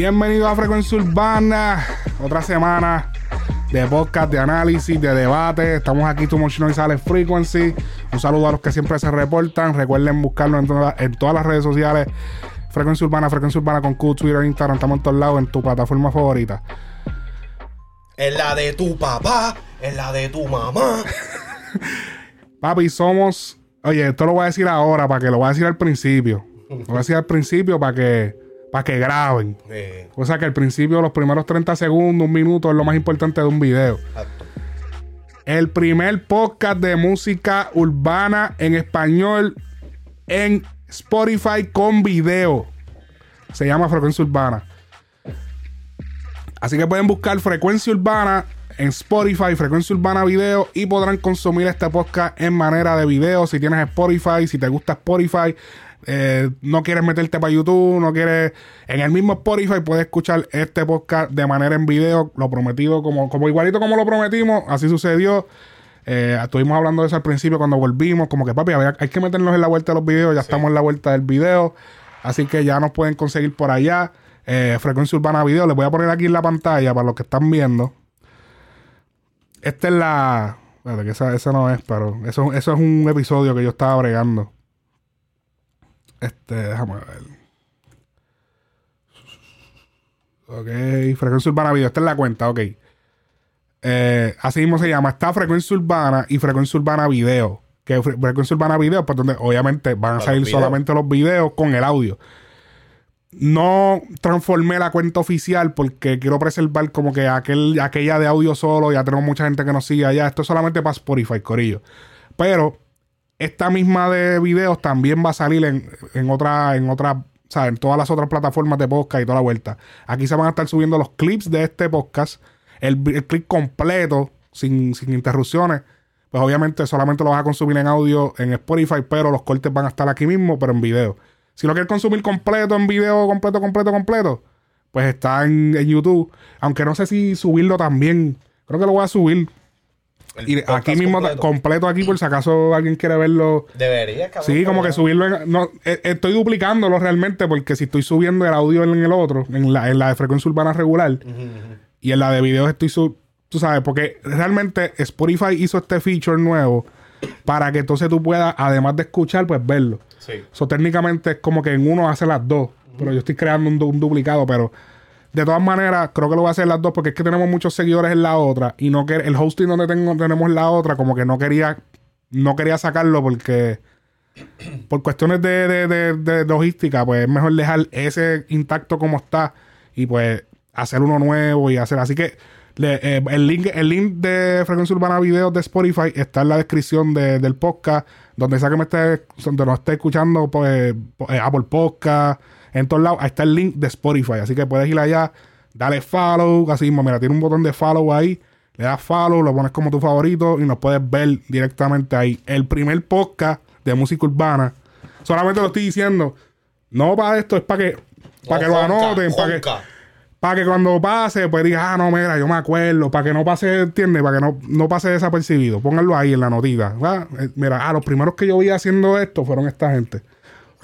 Bienvenido a Frecuencia Urbana. Otra semana de podcast, de análisis, de debate. Estamos aquí, Tu Motion Sale Frequency. Un saludo a los que siempre se reportan. Recuerden buscarlo en, toda- en todas las redes sociales. Frecuencia Urbana, Frecuencia Urbana con Q, Twitter, Instagram. Estamos en todos lados en tu plataforma favorita. Es la de tu papá, es la de tu mamá. Papi, somos. Oye, esto lo voy a decir ahora para que lo voy a decir al principio. Lo voy a decir al principio para que, para que graben. Eh, O sea que al principio, los primeros 30 segundos, un minuto, es lo más importante de un video. exacto. El primer podcast de música urbana en español en Spotify con video. Se llama Frecuencia Urbana. Así que pueden buscar Frecuencia Urbana en Spotify, Frecuencia Urbana Video y podrán consumir este podcast en manera de video. Si tienes Spotify, si te gusta Spotify, eh, no quieres meterte para YouTube, no quieres. En el mismo Spotify puedes escuchar este podcast de manera en video. Lo prometido, como, como igualito como lo prometimos, así sucedió. Eh, estuvimos hablando de eso al principio cuando volvimos. Como que, papi, había- hay que meternos en la vuelta de los videos. Ya estamos en la vuelta del video. Así que ya nos pueden conseguir por allá. Eh, Frecuencia Urbana Video. Les voy a poner aquí en la pantalla para los que están viendo. Esta es la. Espérate, que esa, esa no es, pero eso, eso es un episodio que yo estaba bregando. Este, déjame ver. Ok, Frecuencia Urbana Video. Esta es la cuenta, ok. Eh, así mismo se llama. Está Frecuencia Urbana y Frecuencia Urbana Video. Que Fre- Frecuencia Urbana Video, pues donde obviamente van a salir los solamente los videos con el audio. No transformé la cuenta oficial porque quiero preservar como que aquel, aquella de audio solo. Ya tenemos mucha gente que nos sigue allá. Esto es solamente para Spotify, Corillo. Pero esta misma de videos también va a salir en, en otra, en otra, sea, en todas las otras plataformas de podcast y toda la vuelta. Aquí se van a estar subiendo los clips de este podcast, el clip completo, sin, sin interrupciones. Pues obviamente solamente lo vas a consumir en audio en Spotify, pero los cortes van a estar aquí mismo, pero en video. Si lo quieres consumir completo, en video, completo, completo, completo, pues está en, en YouTube. Aunque no sé si subirlo también. Creo que lo voy a subir. Y aquí mismo, completo. completo aquí, por si acaso alguien quiere verlo. Debería, cabrón. Sí, como que subirlo en, no, eh, estoy duplicándolo realmente porque si estoy subiendo el audio en el otro, en la, en la de frecuencia urbana regular y en la de videos estoy sub, tú sabes, porque realmente Spotify hizo este feature nuevo para que entonces tú puedas, además de escuchar, pues verlo. Sí. So, técnicamente es como que en uno hace las dos, pero yo estoy creando un, un duplicado, pero de todas maneras creo que lo voy a hacer las dos porque es que tenemos muchos seguidores en la otra y no que el hosting donde tengo, tenemos la otra como que no quería no quería sacarlo porque por cuestiones de, de- de- logística pues es mejor dejar ese intacto como está y pues hacer uno nuevo y hacer así que le- eh, el link el link de Frecuencia Urbana Videos de Spotify está en la descripción de- del podcast donde sea que me esté donde nos esté escuchando pues eh, Apple Podcast en todos lados ahí está el link de Spotify así que puedes ir allá dale follow así mismo mira tiene un botón de follow ahí le das follow lo pones como tu favorito y nos puedes ver directamente ahí el primer podcast de música urbana solamente lo estoy diciendo no para esto es para que para que lo anoten para que para que cuando pase, pues diga, ah, no, mira, yo me acuerdo. Para que no pase, ¿entiendes? Para que no, no pase desapercibido. Pónganlo ahí en la notita. Eh, Mira, ah, los primeros que yo vi haciendo esto fueron esta gente.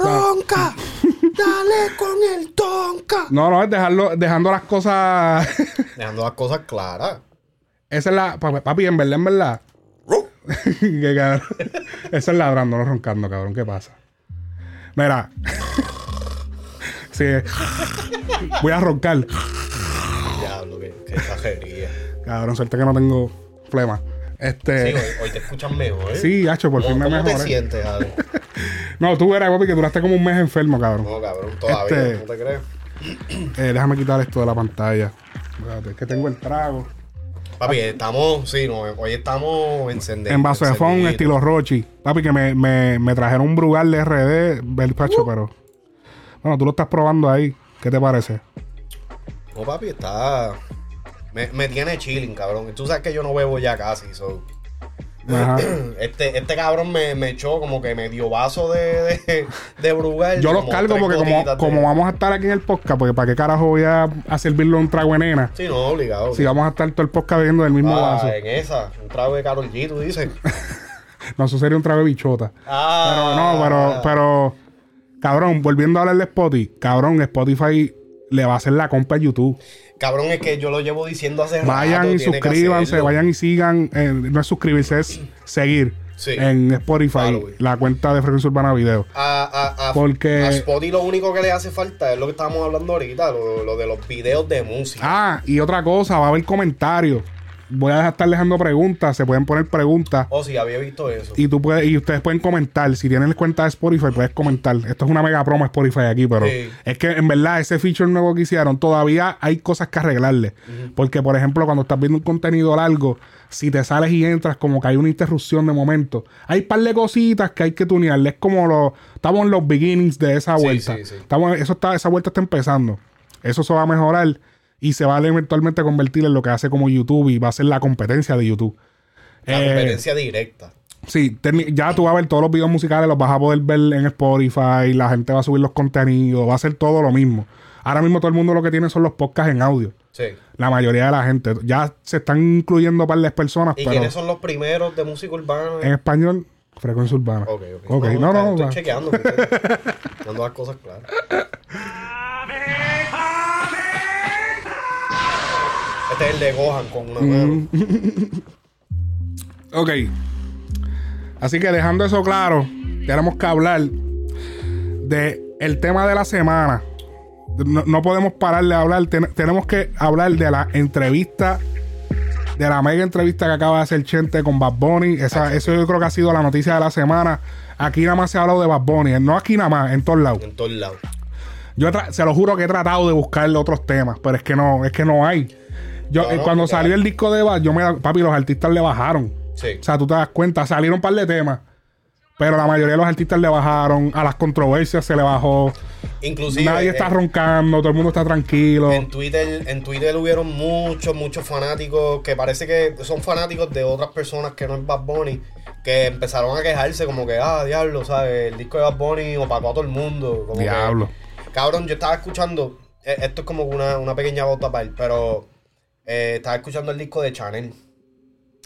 Ronca, dale con el tonca. No, no, es dejarlo, dejando las cosas. Dejando las cosas claras. Esa es la. pa- Papi, en verdad, en verdad. Que cabrón. Esa es ladrando, no roncando, cabrón. ¿Qué pasa? Mira. sí. Voy a roncar. Diablo, qué, qué exagería. Cabrón, suerte que no tengo flema. Sí, Este. hoy, hoy te escuchan mejor. ¿eh? Sí, hacho, por fin ¿Cómo, me cómo te mejoré. sientes? No, tú eras, papi, que duraste como un mes enfermo, cabrón. No, cabrón, todavía. Este- ¿No te crees? Eh, déjame quitar esto de la pantalla. Espérate, es que tengo el trago. Papi, estamos, sí, no, hoy estamos encendidos. En vaso de phone, estilo Rochi. Papi, que me, me, me trajeron un Brugal de RD, el pacho, pero. Bueno, tú lo estás probando ahí. ¿Qué te parece? No, papi, está. Me, me tiene chilling, cabrón. Tú sabes que yo no bebo ya casi, so. Ajá. Este, este cabrón me, me echó como que medio vaso de, de, de Brugal. Yo los cargo porque como, de- como vamos a estar aquí en el podcast, porque para qué carajo voy a, a servirle un trago de nena. Sí, no, obligado. Si vamos a estar todo el podcast bebiendo del mismo Ah, vaso. en esa, un trago de Carol G, tú dices. No, eso sería un trago de bichota. Pero Ah, no, pero, pero, cabrón, volviendo a hablar de Spotify, cabrón, Spotify le va a hacer la compra a YouTube. Cabrón, es que yo lo llevo diciendo hace Vayan rato. y suscríbanse, vayan y sigan. eh, no es suscribirse, es seguir Sí. en Spotify la cuenta de Frecuencia Urbana Video. A, a, a, Porque- a Spotify lo único que le hace falta es lo que estábamos hablando ahorita, lo, lo de los videos de música. Ah, y otra cosa, va a haber comentarios. Voy a estar dejando preguntas, se pueden poner preguntas. Oh, sí, había visto eso. Y tú puedes, y ustedes pueden comentar. Si tienen cuenta de Spotify, puedes comentar. Esto es una mega promo Spotify aquí, pero Sí. es que en verdad ese feature nuevo que hicieron, todavía hay cosas que arreglarle. Porque, por ejemplo, cuando estás viendo un contenido largo, si te sales y entras, como que hay una interrupción de momento. Hay un par de cositas que hay que tunearle. Es como lo, estamos en los beginnings de esa vuelta. sí, sí. Estamos, eso está, esa vuelta está empezando. Eso se va a mejorar y se va a eventualmente convertir en lo que hace como YouTube y va a ser la competencia de YouTube. La Eh, competencia directa. Sí, ya tú vas a ver todos los videos musicales, los vas a poder ver en Spotify, la gente va a subir los contenidos, va a ser todo lo mismo. Ahora mismo todo el mundo lo que tiene son los podcasts en audio. Sí. La mayoría de la gente. Ya se están incluyendo par de personas, ¿Y pero quiénes son los primeros de música urbana? en español, frecuencia urbana. Ok, ok. Ok, no, no, Estoy va. chequeando. Dando las cosas claras. Este es el de Gohan con una mano. Ok. Así que dejando eso claro, tenemos que hablar de el tema de la semana. No, no podemos parar de hablar. Ten- tenemos que hablar de la entrevista, de la mega entrevista que acaba de hacer Chente con Bad Bunny. Esa, eso yo creo que ha sido la noticia de la semana. Aquí nada más se ha hablado de Bad Bunny. No aquí nada más, en todos lados. En todos lados. Yo se lo juro que he tratado de buscar otros temas, pero es que no, es que no hay. Yo, eh, cuando salió el disco de Bad, yo me papi, los artistas le bajaron. Sí. O sea, tú te das cuenta, salieron un par de temas, pero la mayoría de los artistas le bajaron, a las controversias se le bajó, Inclusive. nadie está eh, roncando, todo el mundo está tranquilo. En Twitter, en Twitter hubieron muchos, muchos fanáticos que parece que son fanáticos de otras personas que no es Bad Bunny, que empezaron a quejarse como que, ah, diablo, ¿sabes? El disco de Bad Bunny opacó a todo el mundo. Como que- Diablo. cabrón, yo estaba escuchando, eh, esto es como una, una pequeña bota para él, pero eh, estaba escuchando el disco de Chanel.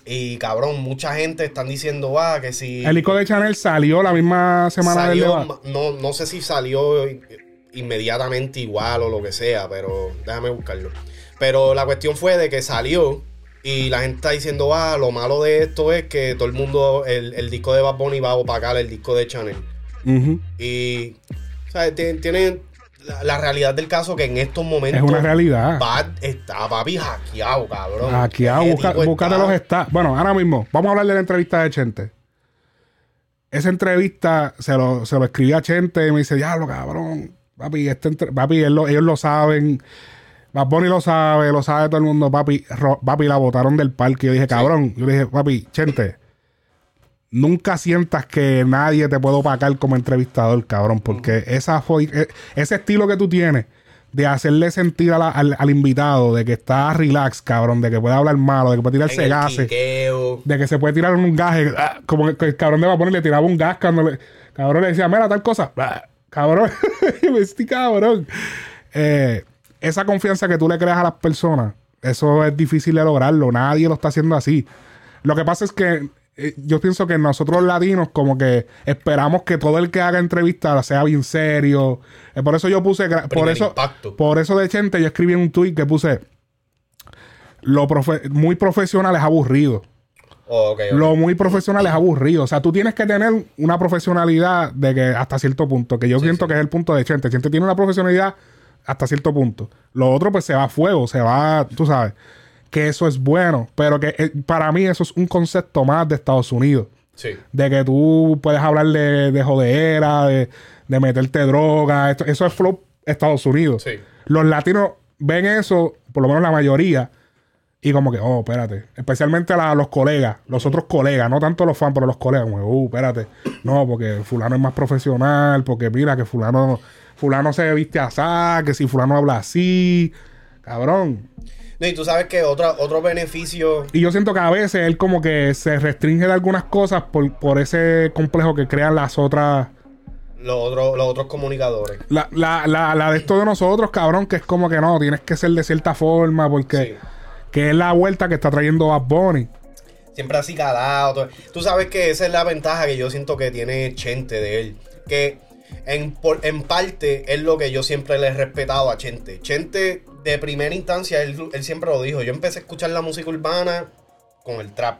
Y cabrón, mucha gente están diciendo, ah, que si... El disco de Chanel salió la misma semana del salió, ma- no, no sé si salió inmediatamente igual o lo que sea, pero déjame buscarlo. Pero la cuestión fue de que salió y la gente está diciendo, ah, lo malo de esto es que todo el mundo, el, el disco de Bad Bunny va a opacar el disco de Chanel. Y, o sea, ti- tiene la, la realidad del caso que en estos momentos Es una realidad. Bad está, papi, hackeado, cabrón. Aquí a Ese buscar, tipo búscate está- los está. Bueno, ahora mismo, vamos a hablar de la entrevista de Chente. Esa entrevista se lo, se lo escribí a Chente y me dice, diablo, cabrón. Papi, esta entre- papi él lo- ellos lo saben. Bad Bunny lo sabe, lo sabe todo el mundo. Papi, ro- papi la botaron del parque. Yo dije, cabrón. Yo le dije, papi, Chente, nunca sientas que nadie te puede opacar como entrevistador, cabrón. Porque esa fue, e- ese estilo que tú tienes de hacerle sentir a la- al, al invitado de que está relax, cabrón, de que puede hablar malo, de que puede tirarse el gases, quiqueo. de que se puede tirar un gaje, ah, como que el cabrón de Vapor le tiraba un gas cuando le, cabrón le decía, mira tal cosa, ah, cabrón, me cabrón. Eh, esa confianza que tú le creas a las personas, eso es difícil de lograrlo, nadie lo está haciendo así. Lo que pasa es que eh, yo pienso que nosotros latinos como que esperamos que todo el que haga entrevista sea bien serio. Eh, por eso yo puse, por eso, impacto. por eso de Chente yo escribí en un tweet que puse lo profe- muy profesional es aburrido. Oh. Lo muy profesional es aburrido. O sea, tú tienes que tener una profesionalidad de que hasta cierto punto, que yo siento que es el punto de Chente. Chente tiene una profesionalidad hasta cierto punto. Lo otro, pues se va a fuego, se va, tú sabes, que eso es bueno. Pero que eh, para mí eso es un concepto más de Estados Unidos. Sí. De que tú puedes hablar de, de jodera, de, de meterte droga. Esto- eso es flow Estados Unidos. Sí. Los latinos ven eso, por lo menos la mayoría, y como que, oh, espérate. Especialmente la- los colegas, los otros colegas, no tanto los fans, pero los colegas, como, uh, espérate. No, porque fulano es más profesional, porque mira que fulano, fulano se viste así, que si fulano habla así, cabrón. No, y tú sabes que otra, otro beneficio Y yo siento que a veces él como que se restringe de algunas cosas por, por ese complejo que crean las otras... los otros, los otros comunicadores. La, la, la, la de esto de nosotros, cabrón, que es como que no, tienes que ser de cierta forma, porque... Sí. Que es la vuelta que está trayendo Bad Bunny. Siempre así calado. Tú sabes que esa es la ventaja que yo siento que tiene Chente de él. Que En, por- en parte es lo que yo siempre le he respetado a Chente. Chente, de primera instancia, él, él siempre lo dijo. Yo empecé a escuchar la música urbana con el trap.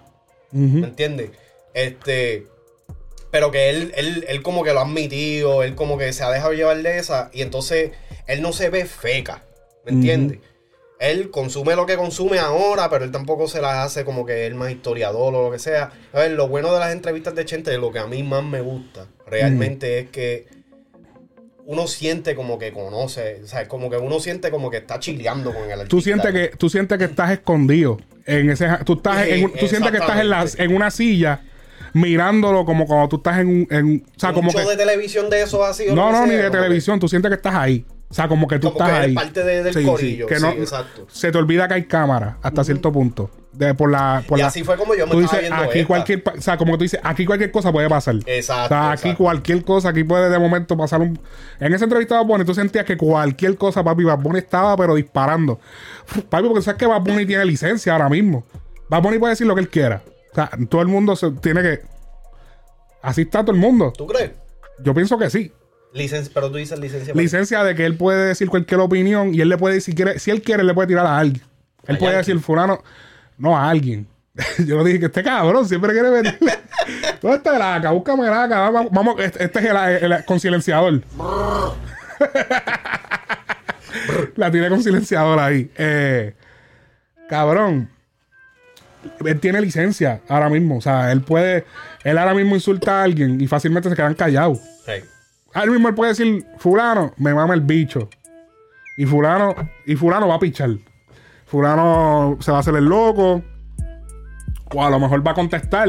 ¿Me entiendes? Este. Pero que él, él, él como que lo ha admitido, él como que se ha dejado llevar de esa. Y entonces él no se ve feca. ¿Me entiendes? Él consume lo que consume ahora, pero él tampoco se las hace como que él más historiador o lo que sea. A ver, lo bueno de las entrevistas de Chente, lo que a mí más me gusta, realmente es que uno siente como que conoce, o sea, como que uno siente como que está chileando con el artista. Tú sientes que, tú sientes que estás escondido. En ese, tú estás Sí, en tú sientes que estás en, la, en una silla mirándolo como cuando tú estás en un. en- o sea, un como show que. de televisión de eso así. o No, no, sea, ni de televisión. Tú sientes que estás ahí. O sea, como que tú Como estás que eres ahí. parte de- del Sí, sí, corillo, que sí, no, exacto. Se te olvida que hay cámara hasta cierto punto. De, por la, por Y la- así fue como yo me tú estaba dices, viendo aquí esta. cualquier, o sea, como tú dices, aquí cualquier cosa puede pasar. Exacto, O sea, aquí exacto. cualquier cosa, aquí puede de momento pasar un... En esa entrevista de Bad Bunny, tú sentías que cualquier cosa, papi, Bad Bunny estaba, pero disparando. Papi, porque sabes que Bad Bunny tiene licencia ahora mismo. Bad Bunny puede decir lo que él quiera. O sea, todo el mundo se tiene que... Así está todo el mundo. ¿Tú crees? Yo pienso que sí. Licencia, pero tú dices licencia. Licencia de que él puede decir cualquier opinión y él le puede, si quiere, si él quiere, le puede tirar a alguien. Él A puede Yankee. decir, fulano, no a alguien. Yo le dije que este cabrón siempre quiere meterle. ¿Dónde está el AK? Búscame el AK. Vamos, vamos, este, este es el, el- con silenciador. La tiene con silenciador ahí. Eh, cabrón. Él tiene licencia ahora mismo. O sea, él puede. Él ahora mismo insulta a alguien y fácilmente se quedan callados. Sí. Ahora mismo él puede decir, fulano, me mama el bicho. Y fulano, y fulano va a pichar. Fulano se va a hacer el loco. O a lo mejor va a contestar.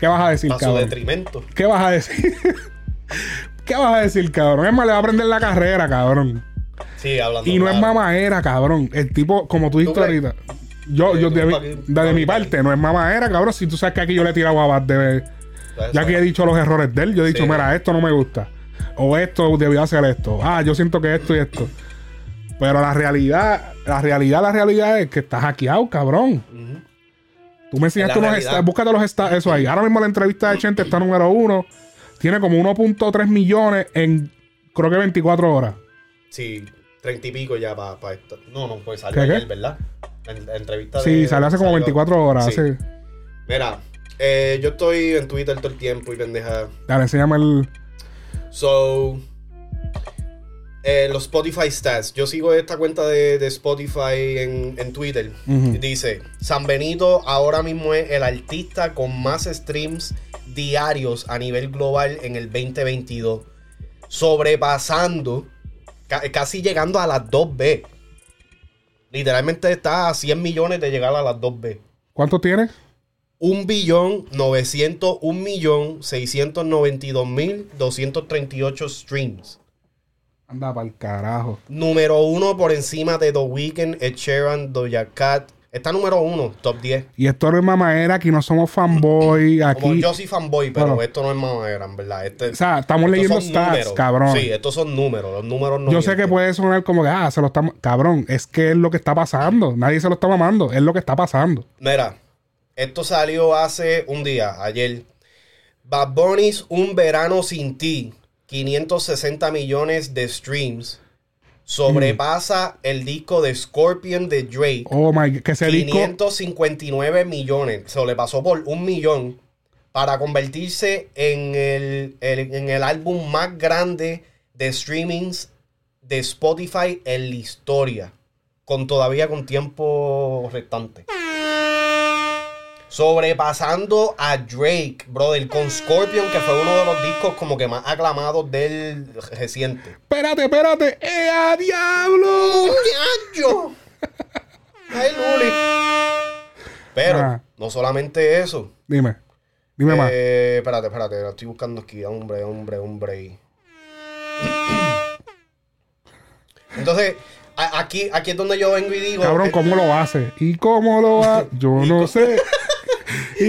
¿Qué vas a decir, A su cabrón? detrimento. ¿Qué vas a decir? ¿Qué vas a decir, cabrón? Es más, le va a prender la carrera, cabrón. Sí, hablando. Y no es claro. mamadera, cabrón. El tipo, como tú dijiste ahorita. Yo, Sí, yo de, mi- de, parte, no es mamadera, cabrón. Si tú sabes que aquí yo le he tirado a Bad de, ya que he dicho los errores de él, yo he dicho, Sí. mira, esto no me gusta. O esto debió hacer esto. Ah, yo siento que esto y esto. Pero la realidad, la realidad, la realidad es que estás hackeado, cabrón. Tú me enseñaste unos stats, búscate los stats, eso ahí. Ahora mismo la entrevista de Chente está número uno. Tiene como 1.3 millones en creo que 24 horas. Sí, treinta y pico ya para esto. No, no, pues salió ayer, ¿verdad? En la entrevista Sí, de- salió hace como salió- 24 horas. Sí. hace- Mira, eh, yo estoy en Twitter todo el tiempo y pendeja. Dale, enséñame el. So, eh, los Spotify stats. Yo sigo esta cuenta de, de Spotify en, en Twitter. Dice, San Benito ahora mismo es el artista con más streams diarios a nivel global en el 2022. Sobrepasando, ca- casi llegando a las 2B. Literalmente está a 100 millones de llegar a las 2B. ¿Cuánto tiene? Un billón 900, un millón 692 mil 238 streams. Anda para el carajo. Número uno por encima de The Weeknd, Ed Sheeran, Doja Cat. Está número uno, top 10. Y esto no es mamadera, aquí no somos fanboy. Como Aquí. yo soy fanboy, pero Bueno. esto no es mamadera, en verdad. Este, O sea, estamos leyendo stats, números. cabrón. Sí, estos son números. Los números no Yo sé que puede sonar como que, ah, se lo estamos. Cabrón, es que es lo que está pasando. Nadie se lo está mamando. Es lo que está pasando. Mira, esto salió hace un día, ayer. Bad Bunny's Un Verano Sin Ti, 560 millones de streams. Sobrepasa el disco de Scorpion de Drake. Oh my que ese disco. 559 millones. Se le pasó por un millón para convertirse en el, el- en el álbum más grande de streamings de Spotify en la historia. Con todavía con tiempo restante. Sobrepasando a Drake, brother, con Scorpion, que fue uno de los discos como que más aclamados del reciente. Espérate, espérate. ¡Eh, a diablo! ¡Muchacho! ¡Ay, Luli! Pero, no solamente eso. Dime. Dime más. Eh, espérate, espérate, lo estoy buscando aquí. Hombre, hombre, hombre. Entonces, aquí, aquí es donde yo vengo y digo. Cabrón, eh, ¿cómo lo hace? ¿Y cómo lo hace? Yo no sé.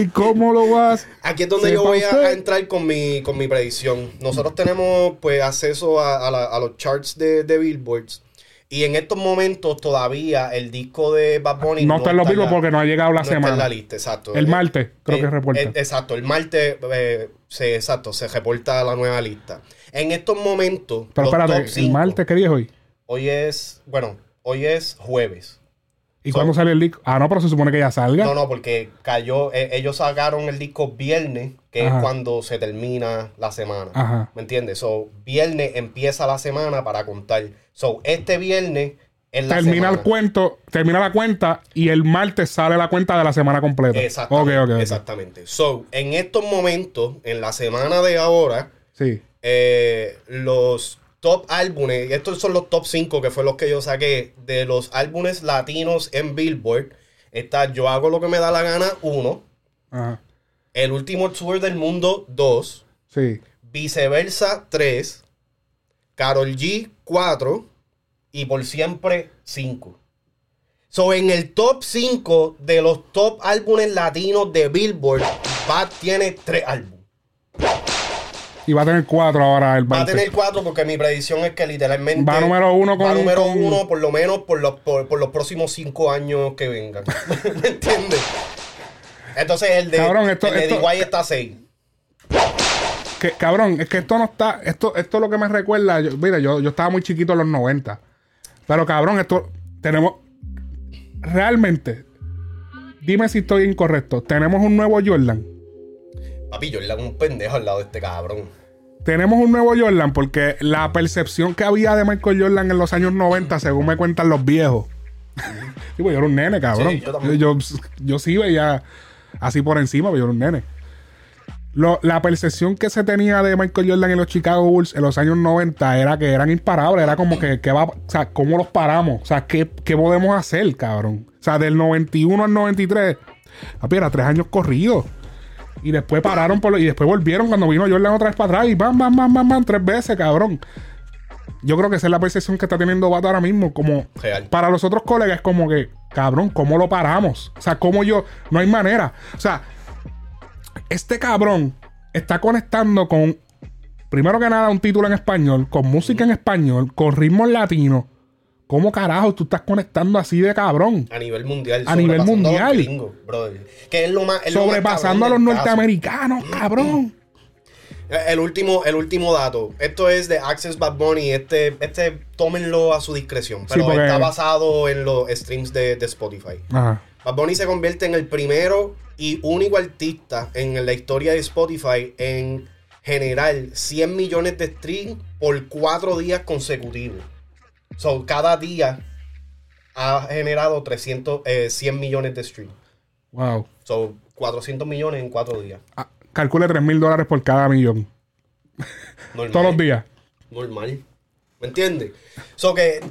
¿Y cómo lo hace? Aquí es donde yo voy a, entrar con mi, con mi predicción. Nosotros tenemos pues acceso a, a la- a los charts de, de Billboards. Y en estos momentos todavía el disco de Bad Bunny No está en los Billboard porque no ha llegado la no está en semana. la lista, exacto. El Eh, martes, creo eh, que reporta. eh, exacto, el martes eh, se, exacto, se reporta la nueva lista. En estos momentos, Pero los espérate, top ¿el martes qué día es hoy? hoy es, bueno, hoy es jueves. ¿Y So- cuándo sale el disco? Ah, no, pero se supone que ya salga. No, no, porque cayó, eh, ellos sacaron el disco viernes, que Ajá. es cuando se termina la semana. Ajá. ¿Me entiendes? So, viernes empieza la semana para contar. So, este viernes es la termina semana. el cuento, termina la cuenta y el martes sale la cuenta de la semana completa. Exactamente. Ok, ok, ok. Exactamente. So, en estos momentos, en la semana de ahora, Sí. eh, los top álbumes, y estos son los top 5 que fue los que yo saqué, de los álbumes latinos en Billboard, está Yo hago lo que me da la gana, 1, Ajá. El último tour del mundo, 2, Sí. Viceversa, 3, Carol G, 4 y Por Siempre, 5. So, en el top 5 de los top álbumes latinos de Billboard, Bad tiene 3 álbumes. Y va a tener cuatro ahora el Va a tener 4 porque mi predicción es que literalmente Va número uno con- va número con- uno por lo menos por los, por, por los próximos 5 años que vengan. ¿Me entiendes? Entonces el de, Cabrón, esto- el de esto- está 6. Que, cabrón, es que esto no está. Esto, esto es lo que me recuerda. Yo, mira, yo, yo estaba muy chiquito en los 90. Pero cabrón, esto. Tenemos. Realmente. Dime si estoy incorrecto. Tenemos un nuevo Jordan. Papi, hago un pendejo al lado de este cabrón. Tenemos un nuevo Jordan porque la percepción que había de Michael Jordan en los años 90, según me cuentan los viejos. Digo, yo era un nene, cabrón. Sí, yo yo, también. yo, yo sí veía así por encima, pero yo era un nene. Lo- la percepción que se tenía de Michael Jordan en los Chicago Bulls en los años 90 era que eran imparables. Era como que, que va, o sea, ¿cómo los paramos? O sea, ¿qué, qué podemos hacer, cabrón? O sea, del 91 al 93, papi, era tres años corridos. Y después pararon por lo- y después volvieron cuando vino Jordan otra vez para atrás y bam, bam, bam, bam, bam, tres veces, cabrón. Yo creo que esa es la percepción que está teniendo Bato ahora mismo. Como Real. para los otros colegas, es como que, cabrón, ¿cómo lo paramos? O sea, ¿cómo yo? No hay manera. O sea, este cabrón está conectando con, primero que nada, un título en español, con música en español, con ritmos latinos. ¿Cómo carajo tú estás conectando así de cabrón? A nivel mundial. A nivel mundial. los gringos, brother. Que es lo más. es lo más Sobrepasando a los caso. norteamericanos, cabrón. El último, el último dato. Esto es de Access Bad Bunny. Este, este, tómenlo a su discreción. Pero porque- está basado en los streams de, de Spotify. Ajá. Bad Bunny se convierte en el primero y único artista en la historia de Spotify en generar 100 millones de streams por cuatro días consecutivos. So, cada día ha generado 300, eh, 100 millones de streams. Wow. So, 400 millones en cuatro días. Ah, calcule 3 mil dólares por cada millón. Todos los días. normal. ¿Me entiendes? So que e-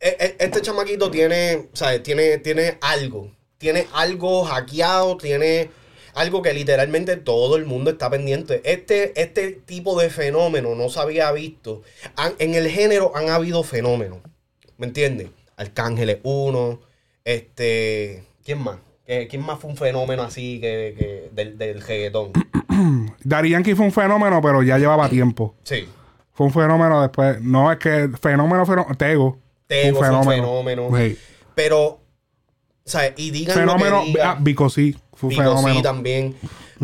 e- este chamaquito tiene, ¿sabes? Tiene, tiene algo. Tiene algo hackeado, tiene algo que literalmente todo el mundo está pendiente. Este, este tipo de fenómeno no se había visto. Han- en el género han habido fenómenos. ¿Me entiendes? Arcángeles 1, este... ¿Quién más? ¿Qué- ¿Quién más fue un fenómeno así que, que del, del reggaetón? Daddy Yankee fue un fenómeno, pero ya llevaba tiempo. Sí. Fue un fenómeno después. No, es que fenómeno, fenómeno. Tego. Tego fue un fenómeno. Güey. Pero, ¿sabes? Y digan Fenómeno. lo que digan. Ah, sí. Fue sí también.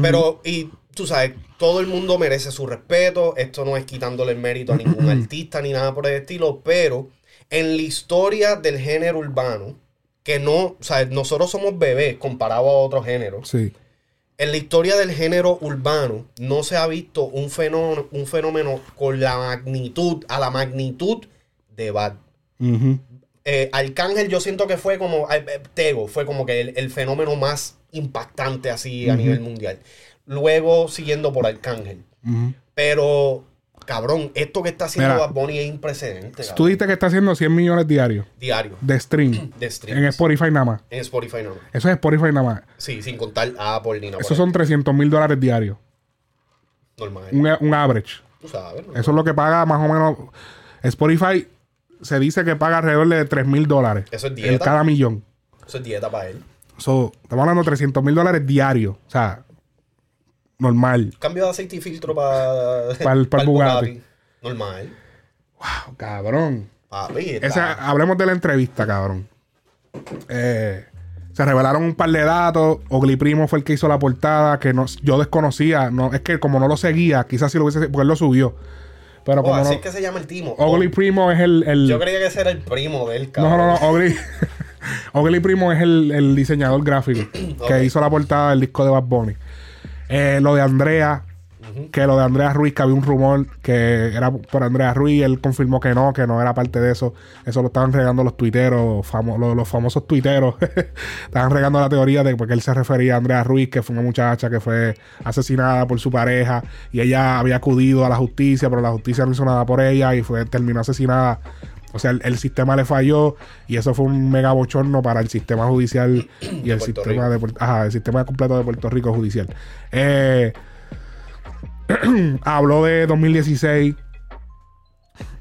Pero, y tú sabes, todo el mundo merece su respeto. Esto no es quitándole el mérito a ningún artista ni nada por el estilo. Pero en la historia del género urbano, que no, o sea, nosotros somos bebés comparado a otros géneros. Sí. En la historia del género urbano no se ha visto un fenómeno, un fenómeno con la magnitud, a la magnitud de Bad. Ujú. Eh, Arcángel yo siento que fue como, eh, Tego fue como que el, el fenómeno más impactante así a nivel mundial. Luego siguiendo por Arcángel. Pero, cabrón, esto que está haciendo Mira, Bad Bunny es imprecedente. Tú dijiste que está haciendo 100 millones diarios Diario de stream de streams. en Spotify nada más. En Spotify no. Eso es Spotify nada más. Sí, sin contar Apple ni nada. Esos son 300 mil dólares diarios. Normal. Un, un average. Tú sabes. ¿no? Eso es lo que paga más o menos. Spotify se dice que paga alrededor de 3 mil dólares. Eso es En dieta. cada millón. Eso es dieta para él. So, estamos hablando de 300 mil dólares diarios. O sea, normal. Cambio de aceite y filtro para Pa'l- pa'l Bugatti. Normal. Wow, cabrón. Papi, Esa- hablemos de la entrevista, cabrón. Eh, se revelaron un par de datos. Ogli Primo fue el que hizo la portada, que no, yo desconocía. No, es que como no lo seguía, quizás si lo hubiese porque él lo subió. Pero Oh, como así no. es que se llama el timo. Ogli Primo es el. el- Yo creía que ese era el primo de él, no, cabrón. no, no, Ogli. Ogli Primo es el, el diseñador gráfico que hizo la portada del disco de Bad Bunny. Eh, lo de Andrea, que lo de Andrea Ruiz, que había un rumor que era por Andrea Ruiz, él confirmó que no, que no era parte de eso. Eso lo estaban regando los tuiteros, famo- los, los famosos tuiteros. estaban regando la teoría de porque él se refería a Andrea Ruiz, que fue una muchacha que fue asesinada por su pareja y ella había acudido a la justicia, pero la justicia no hizo nada por ella y fue terminó asesinada. O sea, el, el sistema le falló y eso fue un mega bochorno para el sistema judicial y el Puerto sistema Rico. de ajá, el sistema completo de Puerto Rico judicial. Eh, habló de 2016.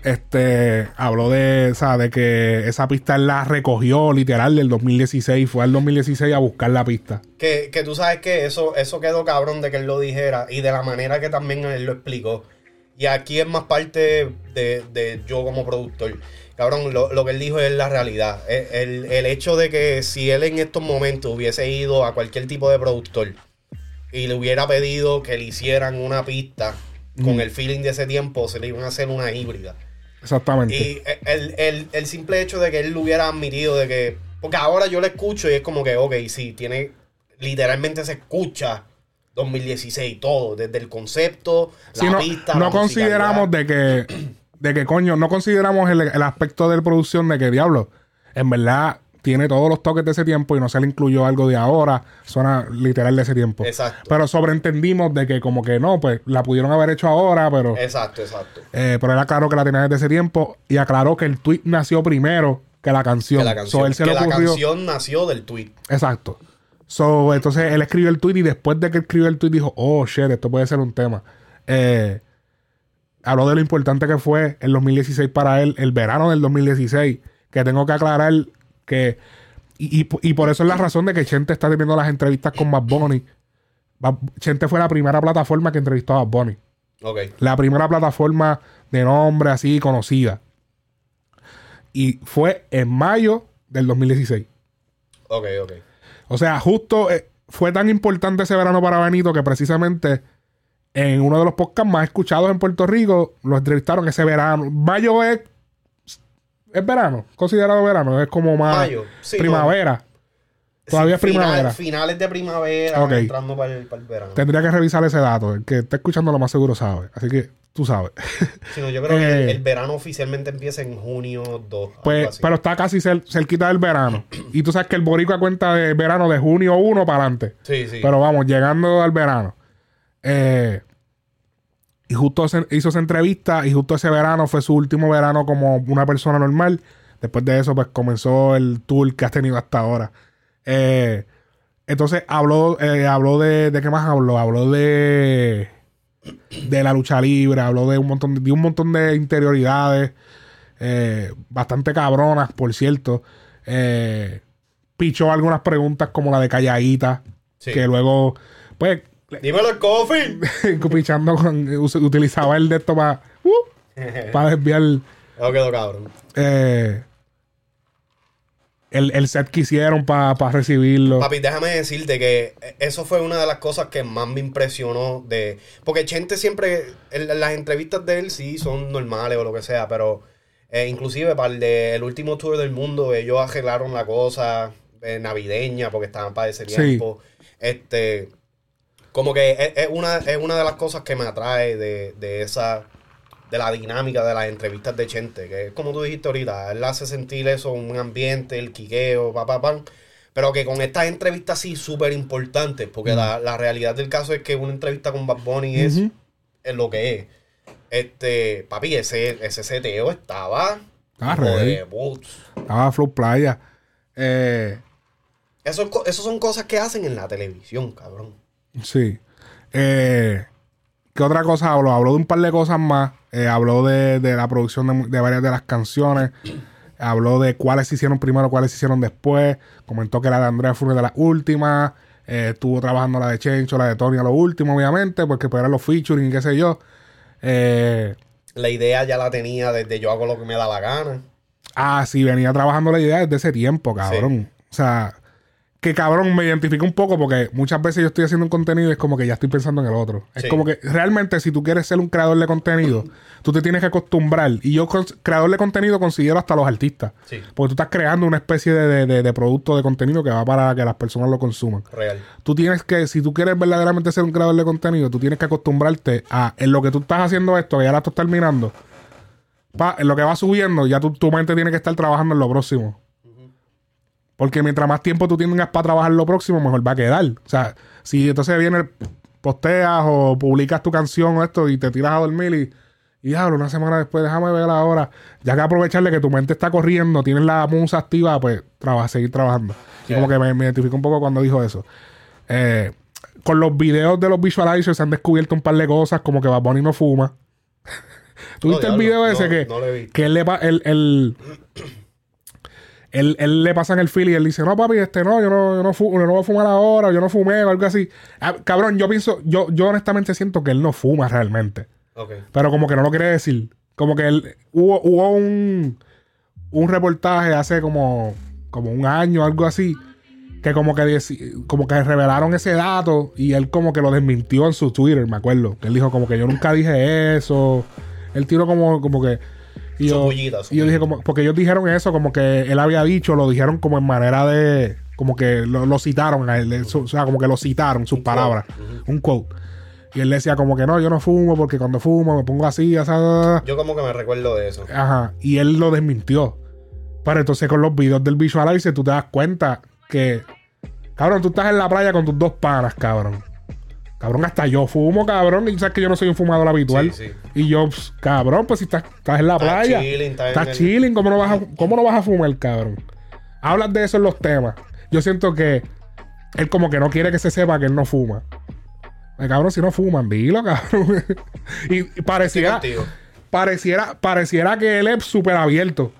Este habló de, o sea, de que esa pista la recogió literal del 2016. Fue al 2016 a buscar la pista. Que, que tú sabes que eso, eso quedó cabrón de que él lo dijera y de la manera que también él lo explicó. Y aquí es más parte de, de yo como productor. Cabrón, lo, lo que él dijo es la realidad. El, el- el hecho de que si él en estos momentos hubiese ido a cualquier tipo de productor y le hubiera pedido que le hicieran una pista con el feeling de ese tiempo, se le iban a hacer una híbrida. Exactamente. Y el, el- el simple hecho de que él lo hubiera admitido de que. Porque ahora yo lo escucho y es como que, ok, sí, tiene. Literalmente se escucha 2016 todo, desde el concepto, Sí, la no, pista. no la consideramos de que, de que coño, no consideramos el, el aspecto de producción de que diablo, en verdad tiene todos los toques de ese tiempo y no se le incluyó algo de ahora, suena literal de ese tiempo. Exacto. Pero sobreentendimos de que como que no, pues la pudieron haber hecho ahora, pero, Exacto, exacto. eh, pero él aclaró que la tenía desde ese tiempo y aclaró que el tweet nació primero que la canción. Que la So, canción, él se que la canción nació del tweet. Exacto. So, entonces él escribió el tweet y después de que escribió el tweet dijo, oh shit, esto puede ser un tema. Eh, habló de lo importante que fue el 2016 para él, el verano del 2016, que tengo que aclarar que, y, y- y por eso es la razón de que Chente está teniendo las entrevistas con Bad Bunny. Chente fue la primera plataforma que entrevistó a Bad Bunny. Ok. La primera plataforma de nombre así conocida. Y fue en mayo del 2016. Ok, ok. O sea, justo eh, fue tan importante ese verano para Benito que precisamente en uno de los podcasts más escuchados en Puerto Rico lo entrevistaron ese verano. Mayo es, es verano, considerado verano, es como más Mayo, sí, primavera. Todavía es final- primavera. finales de primavera, entrando para el, para el verano. Tendría que revisar ese dato. El que está escuchando lo más seguro sabe. Así que tú sabes. Sí, no, yo creo que el, Eh. el verano oficialmente empieza en junio 2. algo Pues, pero está casi cer- cerquita del verano. Y tú sabes que el boricua cuenta de verano de junio 1 para adelante. Sí, sí. Pero vamos, llegando al verano. Eh, y justo se- hizo esa entrevista y justo ese verano fue su último verano como una persona normal. Después de eso, pues comenzó el tour que has tenido hasta ahora. Eh, entonces habló, eh, habló de, ¿de qué más habló? Habló de de la lucha libre, habló de un montón de, de un montón de interioridades, eh, bastante cabronas, por cierto. Eh, pichó algunas preguntas como la de Calladita, Sí. que luego, pues, Dímelo el coffee. pichando con, utilizaba el de esto para para desviar No quedó cabrón. eh, el, el set que hicieron para recibirlo. Papi, déjame decirte que eso fue una de las cosas que más me impresionó de... Porque Chente siempre... en las entrevistas de él sí son normales o lo que sea, pero... eh, inclusive para el, de- el último tour del mundo, ellos arreglaron la cosa eh, navideña porque estaban para ese Sí. tiempo. Este... Como que es, es una, es una de las cosas que me atrae de, de esa... De la dinámica de las entrevistas de Chente, que es como tú dijiste ahorita, él hace sentir eso, un ambiente, el quiqueo, pa, pa, pam. Pero que con estas entrevistas sí súper importantes, porque la, la realidad del caso es que una entrevista con Bad Bunny es, es lo que es. Este, papi, ese, ese seteo estaba Ah, de. Estaba Flow Playa. Eh, eso son cosas que hacen en la televisión, cabrón. Sí. Eh, ¿Qué otra cosa habló? Habló de un par de cosas más. Eh, habló de, de la producción de, de varias de las canciones. habló de cuáles se hicieron primero, cuáles se hicieron después. Comentó que la de Andrea fue una de las últimas. Eh, estuvo trabajando la de Chencho, la de Tony a lo último, obviamente, porque pues eran los featuring y qué sé yo. Eh, La idea ya la tenía desde yo hago lo que me da la gana. Ah, sí, venía trabajando la idea desde ese tiempo, cabrón. O sea, que cabrón me identifica un poco porque muchas veces yo estoy haciendo un contenido y es como que ya estoy pensando en el otro. Es como que realmente si tú quieres ser un creador de contenido, tú te tienes que acostumbrar. Y yo, creador de contenido, considero hasta los artistas. Sí. Porque tú estás creando una especie de, de- de- de producto de contenido que va para que las personas lo consuman. Real. Tú tienes que, si tú quieres verdaderamente ser un creador de contenido, tú tienes que acostumbrarte a, en lo que tú estás haciendo esto, que ya la estás terminando, pa, en lo que va subiendo, ya tu, tu mente tiene que estar trabajando en lo próximo. Porque mientras más tiempo tú tengas para trabajar lo próximo, mejor va a quedar. O sea, si entonces viene, posteas o publicas tu canción o esto y te tiras a dormir y, y diablo, una semana después, déjame ver ahora. Ya que aprovecharle que tu mente está corriendo, tienes la musa activa, pues traba, seguir trabajando. Y como que me, me identifico un poco cuando dijo eso. Eh, con los videos de los visualizers se han descubierto un par de cosas, como que Bad Bunny no fuma. ¿Tú No, viste el video ese no, que, que él le él, él- él- él le pasa en el feel y él dice, no papi, este no, yo no, yo no, fu- yo no voy a fumar ahora, yo no fumé o algo así. Ah, cabrón, yo pienso, yo, yo honestamente siento que él no fuma realmente. Ok. Pero como que no lo quiere decir. Como que él, hubo, hubo un, un reportaje hace como, como un año, algo así, que como que, como que revelaron ese dato y él como que lo desmintió en su Twitter, me acuerdo. Que él dijo como que yo nunca dije eso. Él tiró como, como que... Y yo, y dije como... Porque ellos dijeron eso, como que él había dicho, lo dijeron como en manera de... Como que lo, lo citaron a él. o sea, como que lo citaron, sus Un palabras. quote. Un quote. Y él decía como que no, yo no fumo porque cuando fumo me pongo así, así. Yo como que me recuerdo de eso. Ajá. Y él lo desmintió. Pero entonces con los videos del visualizer tú te das cuenta que, cabrón, tú estás en la playa con tus dos panas, cabrón. Cabrón, hasta yo fumo, cabrón. Y sabes que yo no soy un fumador habitual. Sí, sí. Y yo, pues, cabrón, pues si estás, estás en la playa. chilling, estás chilling, ¿cómo no, vas a, ¿cómo no vas a fumar, cabrón? Hablas de eso en los temas. Yo siento que él como que no quiere que se sepa que él no fuma. Eh, cabrón, si no fuman, dilo, cabrón. y, y pareciera, pareciera, pareciera que él es súper abierto.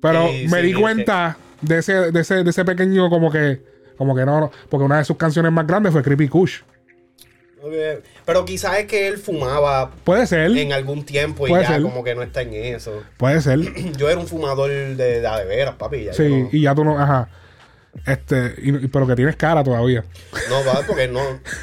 Pero Sí, me di cuenta de ese, de ese, de ese pequeño como que, como que no, no, porque una de sus canciones más grandes fue Creepy Kush. Pero quizás es que él fumaba Puede ser, en algún tiempo y Puede ya ser. como que no está en eso. puede ser. Yo era un fumador de, de, de veras, papi. ya Sí, no- y ya tú no, ajá. Este, y- pero que tienes cara todavía. No, va, porque no.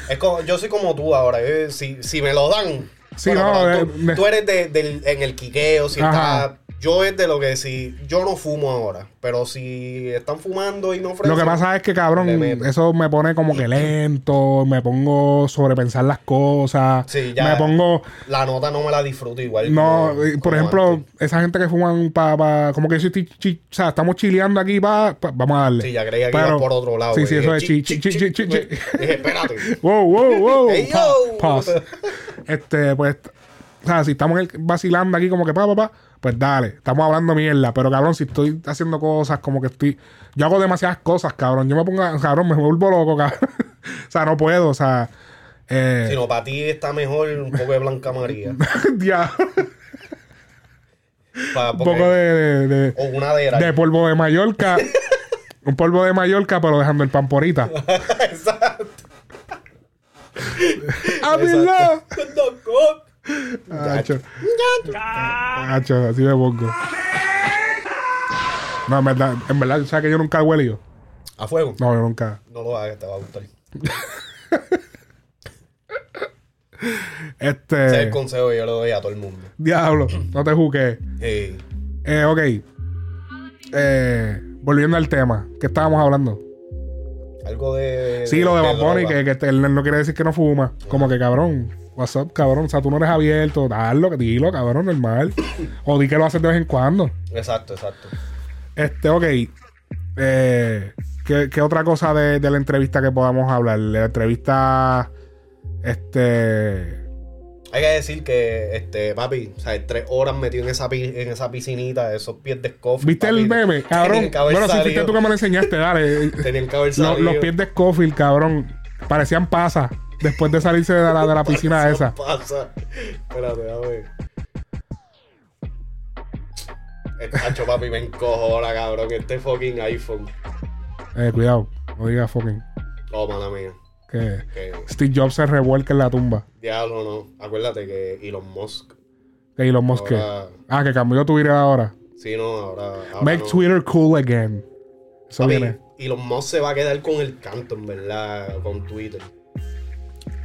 Es como, yo soy como tú ahora. eh, si, si me lo dan. Sí, bueno, no, tú, de- tú eres de, del- en el quiqueo, si Ajá. Yo es de lo que si. Yo no fumo ahora. Pero si están fumando y me ofrecen. Lo que pasa es que, cabrón, eso me pone como que lento, me pongo sobrepensar las cosas, Sí, ya. me pongo... La nota no me la disfruto igual. No, como- por como ejemplo, antes. esa gente que fuman para... Pa, como que yo estoy chi- o sea, estamos chileando aquí para... vamos a darle. Sí, ya creía que Pero- iba por otro lado. Sí, sí, eso es Chi, chi, chi, chi, chi, chi, chi, chi. Dije, espérate. Wow, wow, wow. Hey, Pa- pause. Este, pues, o sea, si estamos vacilando aquí como que pa, pa, pa, pues dale, estamos hablando mierda. Pero cabrón, si estoy haciendo cosas como que estoy. Yo hago demasiadas cosas, cabrón. Yo me pongo, cabrón, me vuelvo loco, cabrón. o sea, no puedo, o sea. Eh, Si no, para ti está mejor un poco de Blanca María. ya, Pa- un poco de, de, de- O una de de polvo de Mallorca. un polvo de Mallorca, pero dejando el pan ahorita. Exacto. ¡I'm in love! Exacto. Hacho. Hacho, así me pongo. No, en verdad, en verdad, ¿sabes que yo nunca he huelido? A fuego. No, yo nunca. No lo hagas, te va a gustar. Este. Ese es el consejo que yo le doy a todo el mundo. Diablo, no te juzgues. Eh, Eh, ok. Eh, volviendo al tema, ¿qué estábamos hablando? algo de. Sí, lo de Bad Bunny, droga. que, que él no quiere decir que no fuma. Como que cabrón, what's up, cabrón. O sea, tú no eres abierto, dalo, dilo, cabrón, normal. o di que lo haces de vez en cuando. Exacto, exacto. Este, ok. Eh, ¿qué, qué otra cosa de, de la entrevista que podamos hablar? La entrevista. Este. Hay que decir que, este, papi, o sea, tres horas metido en esa, en esa piscinita, esos pies de Scofield. ¿Viste el meme? Cabrón. Bueno, si fuiste tú que me lo enseñaste, dale. Tenían que haber salido. los pies de Scofield, cabrón, parecían pasas después de salirse de la, de la piscina Eso esa. pasa. Espérate, a ver. El tacho, papi, me encojona, cabrón. Este fucking iPhone. Eh, cuidado, no digas fucking. Oh, mala mía. Que Steve Jobs se revuelca en la tumba. diablo, no. Acuérdate que Elon Musk. Que Elon Musk. Ahora, Ah, que cambió Twitter ahora. Sí, no, ahora. ahora Make no. Twitter cool again. Eso Papi, viene. Elon Musk se va a quedar con el canto, en verdad, con Twitter.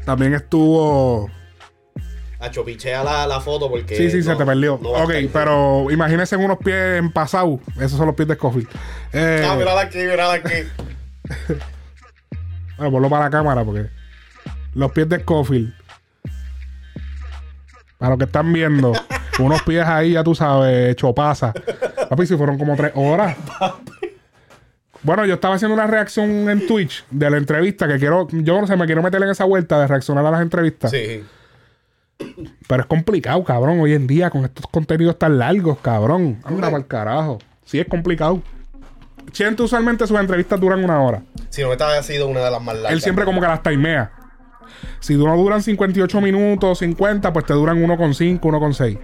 También estuvo. A chopichea la, la foto porque. Sí, sí, se te perdió. no ok, pero imagínense unos pies en pasado. Esos son los pies de Scofield. Eh, Ah, mírala aquí, mírala aquí. bueno, ponlo para la cámara porque. Los pies de Scofield. Para los que están viendo, unos pies ahí, ya tú sabes, chopaza. Papi, si fueron como tres horas. Bueno, yo estaba haciendo una reacción en Twitch de la entrevista que quiero. Yo no sé, me quiero meter en esa vuelta de reaccionar a las entrevistas. Sí. Pero es complicado, cabrón, hoy en día con estos contenidos tan largos, cabrón. Anda para el carajo. Sí, es complicado. Chente usualmente sus entrevistas duran una hora. Si no, esta ha sido una de las más largas. Él siempre como que las timea. Si no duran 58 minutos, 50, pues te duran 1,5, 1,6.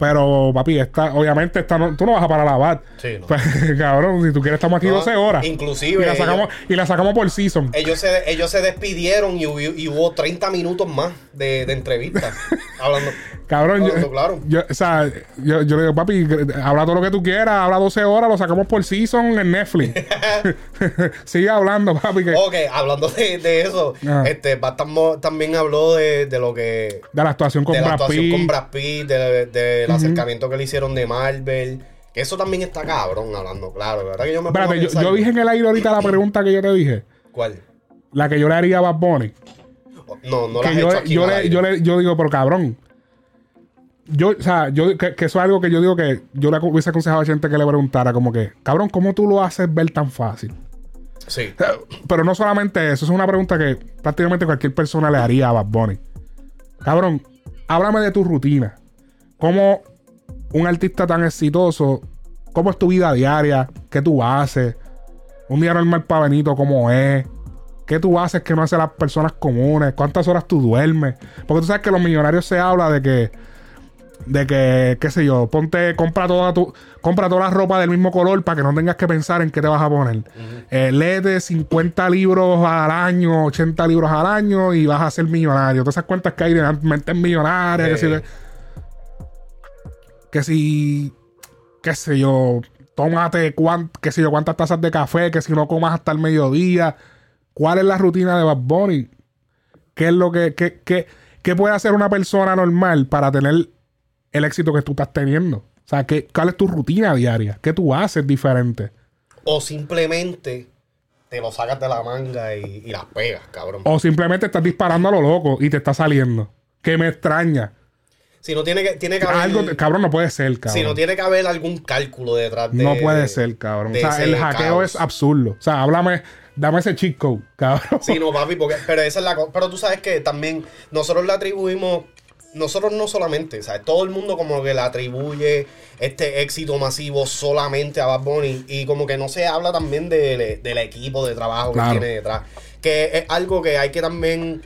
Pero, papi, esta, obviamente, esta no- tú no vas a parar la bat. Sí, no. Pues, cabrón, si tú quieres, estamos aquí No, 12 horas. inclusive Y la sacamos, ellos- y la sacamos por season. Ellos se, ellos se despidieron y hubo, y hubo 30 minutos más de, de entrevista. hablando. Cabrón, yo, claro. yo- o sea, yo, yo le digo, papi, habla todo lo que tú quieras, habla 12 horas, lo sacamos por season en Netflix. Sigue hablando, papi, que Ok, hablando de, de eso, Ajá. este, también habló de, de lo que. de la actuación con de la actuación con Brad Pitt, de- del acercamiento que le hicieron de Marvel. Que eso también está cabrón, hablando claro. ¿Verdad que yo me Espérate, yo, dije en el aire ahorita la pregunta que yo te dije. ¿Cuál? La que yo le haría a Bad Bunny. No, no la que has yo, hecho aquí yo, le, yo, le- yo digo, pero cabrón. Yo, o sea, yo, que, que eso es algo que yo digo que yo le hubiese aconsejado a gente que le preguntara, como que, cabrón, ¿cómo tú lo haces ver tan fácil? Sí. Pero no solamente eso, es una pregunta que prácticamente cualquier persona le haría a Bad Bunny. Cabrón, háblame de tu rutina. ¿Cómo un artista tan exitoso, cómo es tu vida diaria? ¿Qué tú haces? Un día normal para Benito, ¿cómo es? ¿Qué tú haces que no hacen las personas comunes? ¿Cuántas horas tú duermes? Porque tú sabes que los millonarios se habla de que de que, qué sé yo, ponte, compra toda tu, compra toda la ropa del mismo color para que no tengas que pensar en qué te vas a poner. Eh, léete 50 libros al año, 80 libros al año y vas a ser millonario. Todas esas cuentas que hay de mentes millonarias, que Eh. Que si, qué sé yo, tómate cuán, qué sé yo, cuántas tazas de café, que si no comas hasta el mediodía. ¿Cuál es la rutina de Bad Bunny? ¿Qué es lo que, qué, qué- qué puede hacer una persona normal para tener el éxito que tú estás teniendo? O sea, ¿qué, ¿cuál es tu rutina diaria? ¿Qué tú haces diferente? O simplemente te lo sacas de la manga y, y las pegas, cabrón. O simplemente estás disparando a lo loco y te está saliendo. Que me extraña. Si no tiene que, tiene que haber. Algo, cabrón, no puede ser, cabrón. si no tiene que haber algún cálculo detrás de. No puede ser, cabrón. O de sea, el hackeo caos. es absurdo. O sea, háblame, dame ese cheat code, cabrón. Sí, no, papi, porque, pero esa es la cosa. Pero tú sabes que también nosotros le atribuimos, nosotros no solamente, ¿sabes? Todo el mundo como que le atribuye este éxito masivo solamente a Bad Bunny y como que no se habla también del, del equipo de trabajo Claro. que tiene detrás. Que es algo que hay que también...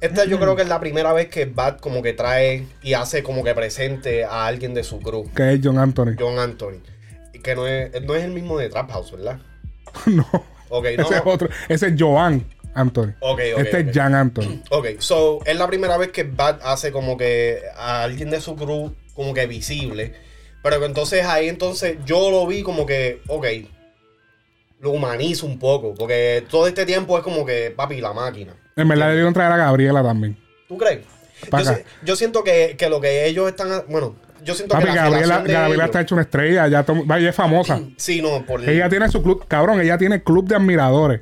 Esta yo creo que es la primera vez que Bad como que trae y hace como que presente a alguien de su crew, Que es John Anthony. John Anthony. Y Que no es, no es el mismo de Trap House, ¿verdad? no. Ok, no, ese es otro. Ese es Joan Anthony. Ok, ok, este es Jan Anthony. Ok, so es la primera vez que Bad hace como que a alguien de su crew como que visible. Pero que entonces ahí entonces yo lo vi como que, ok, lo humanizo un poco. Porque todo este tiempo es como que, papi, la máquina. En verdad debieron traer a Gabriela también. ¿Tú crees? Yo, si- yo siento que, que lo que ellos están, bueno, yo siento Papi, que la Gabriela, de Gabriela ellos- está hecha una estrella. Ya vaya, es famosa. Sí, no, por ella tiene su club. Cabrón, ella tiene club de admiradores.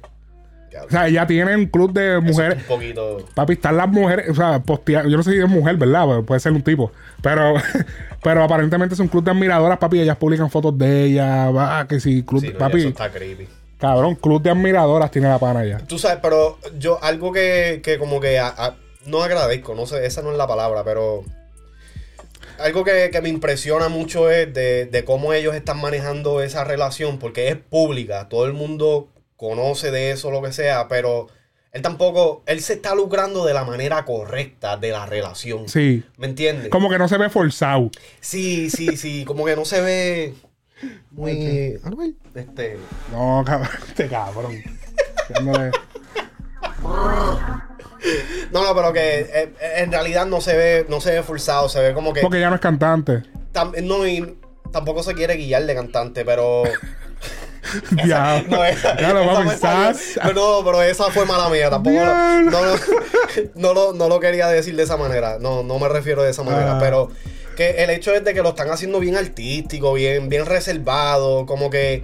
O sea, ella tiene un club de es mujeres. un poquito. Papi, están las mujeres, o sea, postear, yo no sé si es mujer, ¿verdad? Pero puede ser un tipo. Pero, pero aparentemente es un club de admiradoras, papi. Ellas publican fotos de ella, va, que sí, club, Sí, no, papi. eso está creepy. Cabrón, club de admiradoras tiene la pana ya. Tú sabes, pero yo algo que, que como que a- a- no agradezco, no sé, esa no es la palabra, pero algo que, que me impresiona mucho es de, de cómo ellos están manejando esa relación, porque es pública, todo el mundo conoce de eso, lo que sea, pero él tampoco, él se está lucrando de la manera correcta de la relación. Sí. ¿Me entiendes? Como que no se ve forzado. Sí, sí, sí, como que no se ve muy... Anuel, Este... No, cabrón, este cabrón. No, no, pero que eh, en realidad no se ve, no se ve forzado, se ve como que Porque ya no es cantante. tam- no, y tampoco se quiere guiar de cantante, pero. Ya, No, esa, ya lo esa vamos a pero, no, pero esa fue mala mía. Tampoco no, no, lo, no lo quería decir de esa manera. No, no me refiero de esa manera. Ah. Pero que el hecho es de que lo están haciendo bien artístico, bien, bien reservado. Como que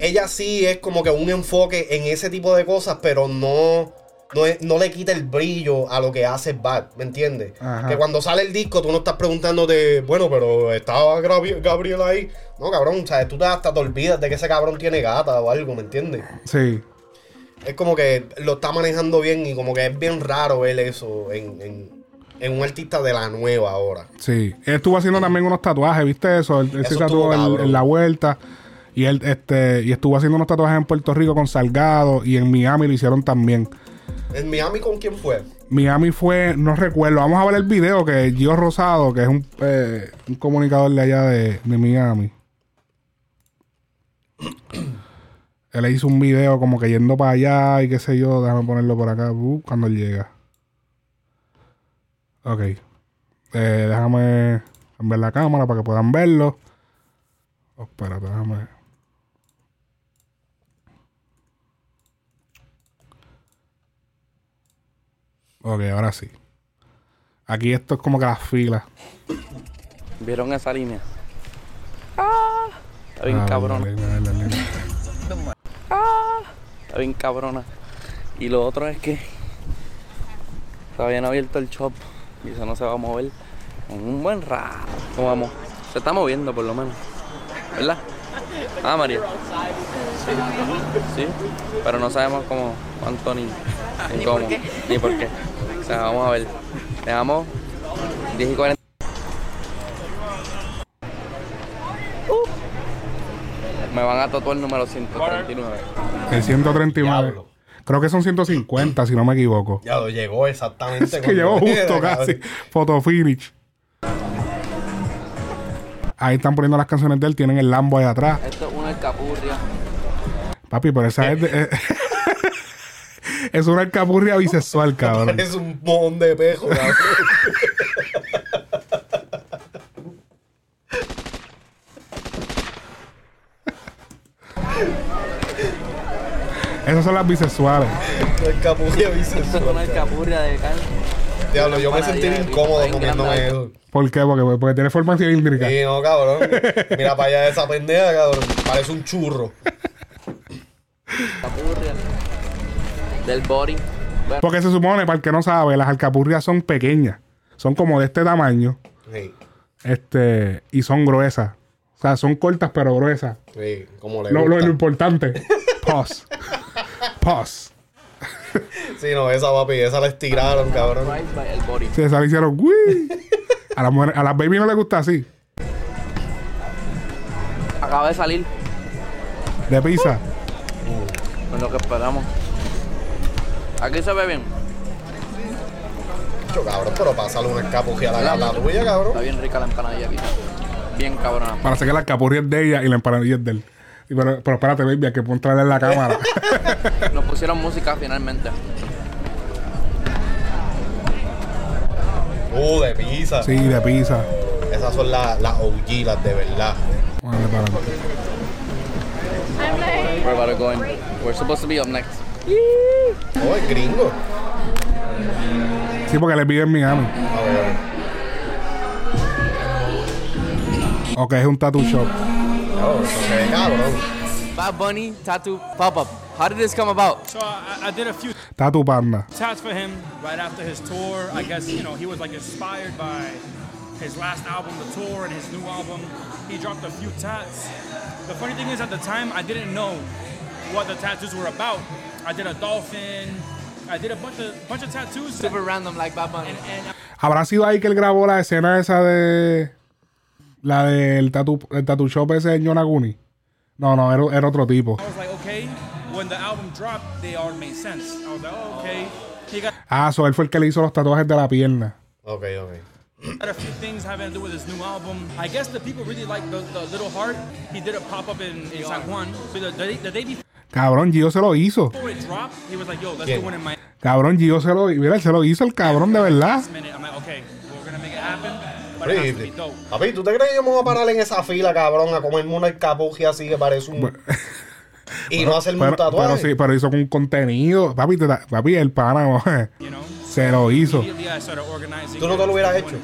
ella sí es como que un enfoque en ese tipo de cosas, pero no. No, no le quita el brillo a lo que hace Bad, ¿me entiendes? Ajá. Que cuando sale el disco tú no estás preguntándote, bueno, pero estaba Gabriel, ahí. No, cabrón, ¿sabes? Tú te, hasta te olvidas de que ese cabrón tiene gata o algo, ¿me entiendes? Sí. Es como que lo está manejando bien y como que es bien raro ver eso en, en- en un artista de la nueva ahora. Sí, él estuvo haciendo también unos tatuajes, ¿viste eso? Él, él se tatuó en, la vuelta y él este y estuvo haciendo unos tatuajes en Puerto Rico con Salgado y en Miami lo hicieron también. ¿En Miami con quién fue? Miami fue, no recuerdo, vamos a ver el video que Gio Rosado, que es un, eh, un comunicador de allá de, de Miami. Él hizo un video como que yendo para allá y qué sé yo, déjame ponerlo por acá, uh, cuando él llega. Ok. Eh, déjame ver la cámara para que puedan verlo. Oh, espérate, déjame. Ok, ahora sí. Aquí esto es como que las filas. ¿Vieron esa línea? Ah, está bien Ah, cabrona. la línea, la línea. Está bien cabrona. Y lo otro es que todavía no abierto el shop y eso no se va a mover en un buen rato. ¿Cómo vamos? Se está moviendo por lo menos. ¿Verdad? Ah, María. Sí. Sí. Pero no sabemos cómo, cuánto ni, ni cómo. Ni por qué. O sea, vamos a ver. Dejamos 10 y 40. Me van a tatuar el número 139. El 139. Diablo. Creo que son 150, si no me equivoco. Ya lo llegó exactamente. Es que llegó justo casi. Photo finish. Ahí están poniendo las canciones de él. Tienen el Lambo ahí atrás. Esto es una alcapurria. Papi, pero esa es. de- es una alcapurria bisexual, cabrón. Es un mojón de pejo, cabrón. Esas son las bisexuales. El una alcapurria de carne. Diablo, yo me sentí incómodo comiéndome eso. ¿Por qué? Porque, porque tiene forma cilíndrica. Sí, no, cabrón. Mira para allá esa pendeja, cabrón. Parece un churro. Alcapurria. Del body. Bueno, Porque se supone, para el que no sabe, las alcapurrias son pequeñas. Son como de este tamaño. Sí, Este. Y son gruesas. O sea, son cortas pero gruesas. sí, como le Lo, lo- lo importante. Pause. Pause. Sí, no, esa papi, esa la estiraron, cabrón. Sí, esa le hicieron. "Uy". A las mujeres- a las baby no les gusta así. Acaba de salir De pizza. con lo que esperamos. Aquí se ve bien. Yo, cabrón, pero pásale una escapujía a la gata tuya, cabrón. Está bien rica la empanadilla aquí. Bien cabrona. Parece que la alcapurria es de ella y la empanadilla es de él. Y pero, pero espérate, baby, hay que entrarle en la cámara. Nos pusieron música finalmente. Uh, de pizza. sí, de pizza. Esas son las las OG, las de verdad. Vale, para adelante. We're about to go in. We're supposed to be up next. Oh, es gringo. Sí, porque le pide en Miami. A ver, Ok, es un tattoo shop. No, eso se ve. Bad Bunny tattoo pop up. How did this come about? So I, I did a few Tattoo Panda. tats for him right after his tour. I guess you know he was like inspired by his last album, the tour, and his new album. He dropped a few tats. The funny thing is, at the time, I didn't know what the tattoos were about. I did a dolphin. I did a bunch of bunch of tattoos. Super random like Bad Bunny. and, and ¿Habrá sido ahí que él grabó la escena esa de. La del tattoo, el tattoo shop ese de Yonaguni? No, no, era, era otro tipo. I was like, okay. When the album dropped, they all made sense. I was like, oh, okay. He got Ah, so él fue el que le hizo los tatuajes de la pierna. Ok, ok. a few things having to do with his new album. I guess the people really like the, the Little Heart. He did a pop up in, in San Juan. So the, the, the day before Cabrón, Gio se lo hizo. it dropped, he was like, yo, let's do one in my Cabrón, Gio se lo Mira, él se lo hizo el cabrón de verdad. minute. I'm like, okay, we're gonna make it happen. but it has to be Papi, ¿tú te crees que yo me voy a parar en esa fila, cabrón, a comerme una alcapugia así que parece un... y no hacerme Pero, un tatuaje? pero sí, pero hizo con contenido. Papi, te papi el pana You know. se lo hizo. ¿Tú no te lo hubieras hecho?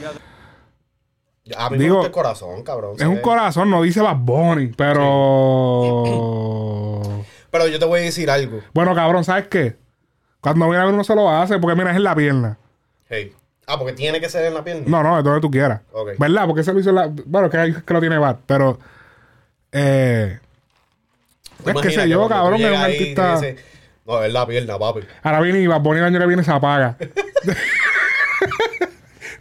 A mí me Digo, gusta el corazón, cabrón. Es un corazón, no dice Bad Bunny, pero... Pero yo te voy a decir algo. bueno, cabrón, ¿sabes qué? Cuando viene a ver uno se lo hace porque mira, es en la pierna. Hey. Ah, porque tiene que ser en la pierna. No, no, de donde tú quieras. ¿Verdad? Porque se lo hizo en la... Bueno, que, hay que lo tiene Bad, pero... Eh... Es que sé yo, cabrón, es un artista... No, es la pierna, papi. Ahora viene y Bad Bunny el año que viene se apaga.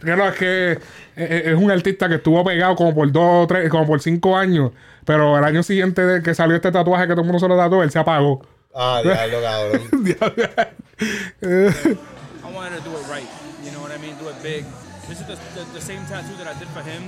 Es que es, es un artista que estuvo pegado como por dos, tres, como por cinco años. Pero el año siguiente de que salió este tatuaje que todo el mundo se lo tatuó, él se apagó. Ah, diablo, cabrón. I wanted to do it right. Mean? Do it big. This is the, the, the same tattoo that I did for him.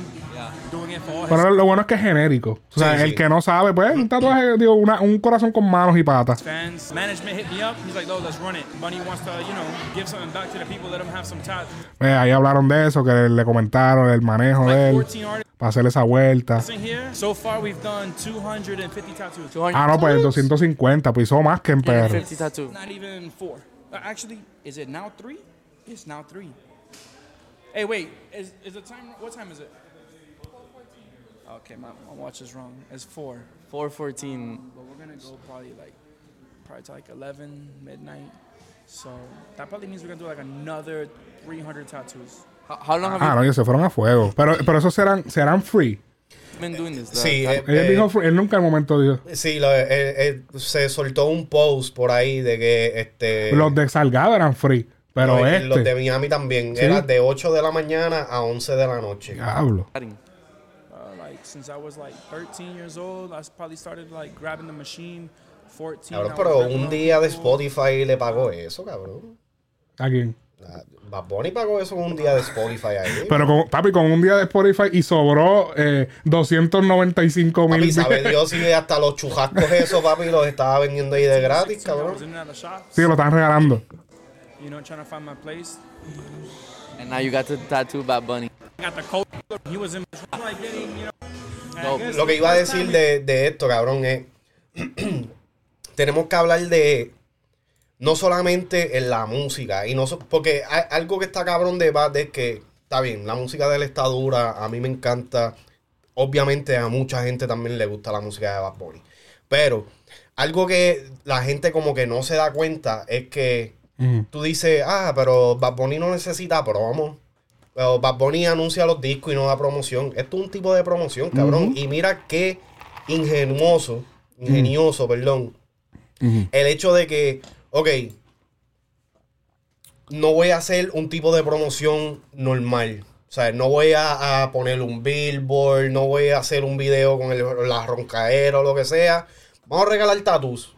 Doing it for all his Pero lo bueno es que es genérico. O sea, Sí, el sí. que no sabe, pues, un tatuaje, digo, una- un corazón con manos y patas. fans. Management hit me up. He's like, "No, let's run it." Bunny wants to, you know, give something back to the people. Let them have some tattoos. Eh, ahí hablaron de eso, que le comentaron el manejo de Like él 14 artists para hacer esa vuelta. in here. So far, we've done 250 tattoos. 200 Ah, no, pues 250, pues hizo más que en PR. 50 tattoo. Not even four. Uh, actually, is it now three? It's now three. Hey, wait. Is is the time? What time is it? Okay, my, my watch is wrong. It's four. 414. But we're gonna go probably like, probably to like 11 midnight. So that probably means we're gonna do like another 300 tattoos. How, how long have Ah, no, ellos se fueron a fuego. Pero, pero esos serán, serán free. you been doing this? Sí, eh, Él, eh, dijo free, él nunca en el momento dijo. sí lo- eh, eh, se soltó un post por ahí de que este. Los de Salgado eran free. Pero no, este. los de Miami también. Sí. Era de 8 de la mañana a 11 de la noche. Diablo. Starting. Like since I was like 13 years old, I s- probably started like grabbing the machine. 14. Cabrón, pero un día de. Spotify le pagó eso, cabrón. ¿A quién? Ah, Bad Bunny pagó eso con un día de Spotify ahí. Pero con, papi, con un día de Spotify y sobró eh, 295 mil. Papi, sabe Dios si hasta los chujascos esos, papi, los estaba vendiendo ahí de gratis, 16, I cabrón. Sí, lo están regalando. You know, trying to find my place. And now you got to tattoo Bad Bunny. Got the coat. He was in like getting, you know. I No, Lo que the iba a decir de, de esto, cabrón, es. tenemos que hablar de. No solamente en la música. y no so- Porque hay- algo que está cabrón de Bad es que. Está bien, la música de él está dura. A mí me encanta. Obviamente a mucha gente también le gusta la música de Bad Bunny. Pero algo que la gente como que no se da cuenta es que Tú dices, ah, pero Bad Bunny no necesita promo. Pero Bad Bunny anuncia los discos y no da promoción. Esto es un tipo de promoción, cabrón. Y mira qué ingenuoso, ingenioso, perdón. El hecho de que, ok, no voy a hacer un tipo de promoción normal. O sea, no voy a, a poner un billboard, no voy a hacer un video con el, la roncaera o lo que sea. Vamos a regalar tatus.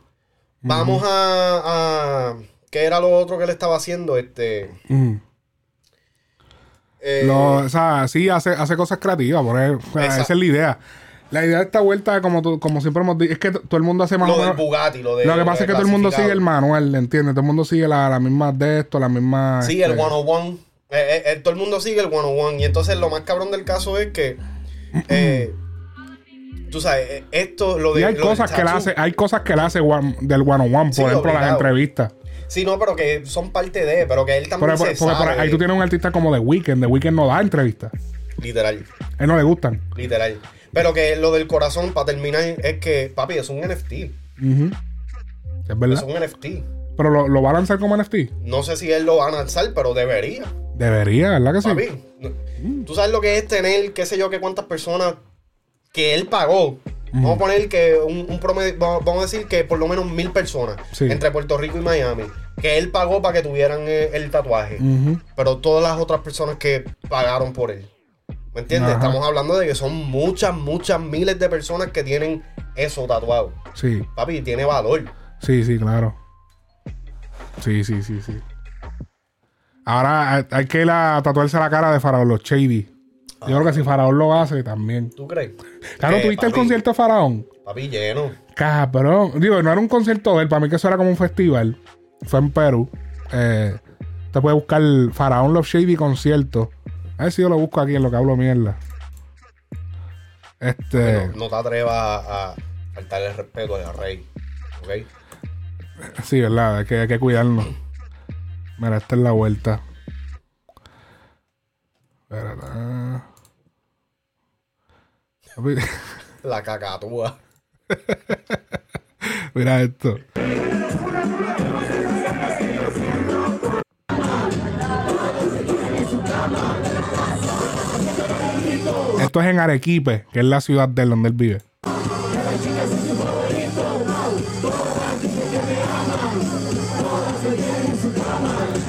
Vamos a, a- ¿Qué era lo otro que le estaba haciendo? Este. Ujú. eh, Lo- o sea, sí, hace, hace cosas creativas. Por ahí, o sea, esa es la idea. La idea de esta vuelta, como, tú- como siempre hemos dicho, es que todo el mundo hace más lo del. Bugatti, lo de. Lo que pasa es que todo el mundo sigue el manual, ¿entiendes? Todo el mundo sigue la, la misma de esto, la misma. Sí, el este, 101. Eh, eh, eh, todo el mundo sigue el 101. Y entonces lo más cabrón del caso es que. eh, tú sabes, esto, lo de. Y hay lo cosas que tattoo- hace, hay cosas que le hace one- del one on one, Sí, por ejemplo, las entrevistas. Sí, no, pero que son parte de. Pero que él también por- se porque ahí tú tienes un artista como The Weeknd. The Weeknd no da entrevistas. Literal. A él no le gustan. Literal. Pero que lo del corazón, para terminar, es que, papi, es un NFT. Ujú. Es Es verdad. un NFT. Pero lo, lo va a lanzar como NFT. No sé si él lo va a lanzar, pero debería. Debería, ¿verdad que sí? Papi, no- tú sabes lo que es tener, qué sé yo, qué cuántas personas que él pagó. Vamos a poner que un, un promedio, vamos a decir que por lo menos mil personas Sí. entre Puerto Rico y Miami, que él pagó para que tuvieran eh, el tatuaje. Pero todas las otras personas que pagaron por él. ¿Me entiendes? Ajá. Estamos hablando de que son muchas, muchas miles de personas que tienen eso tatuado. Sí, Papi, tiene valor. sí, sí, claro. Sí, sí, sí, sí. Ahora hay, que ir a tatuarse la cara de Faraón, los Shady. Yo creo que si Faraón lo hace, también. ¿Tú crees? Claro, ¿tuviste el concierto de Faraón? Papi, lleno. Cabrón. Digo, no era un concierto de él. Para mí que eso era como un festival. Fue en Perú. Eh, te puedes buscar Faraón Love Shady concierto. A ver si yo lo busco aquí en lo que hablo mierda. Este. No, no te atrevas a, a faltarle el respeto al rey. ¿Ok? Sí, verdad, hay que, hay que cuidarnos. Mira, esta es la vuelta. Espérate. La cacatúa. Mira esto. Esto es en Arequipe, que es la ciudad de él, donde él vive.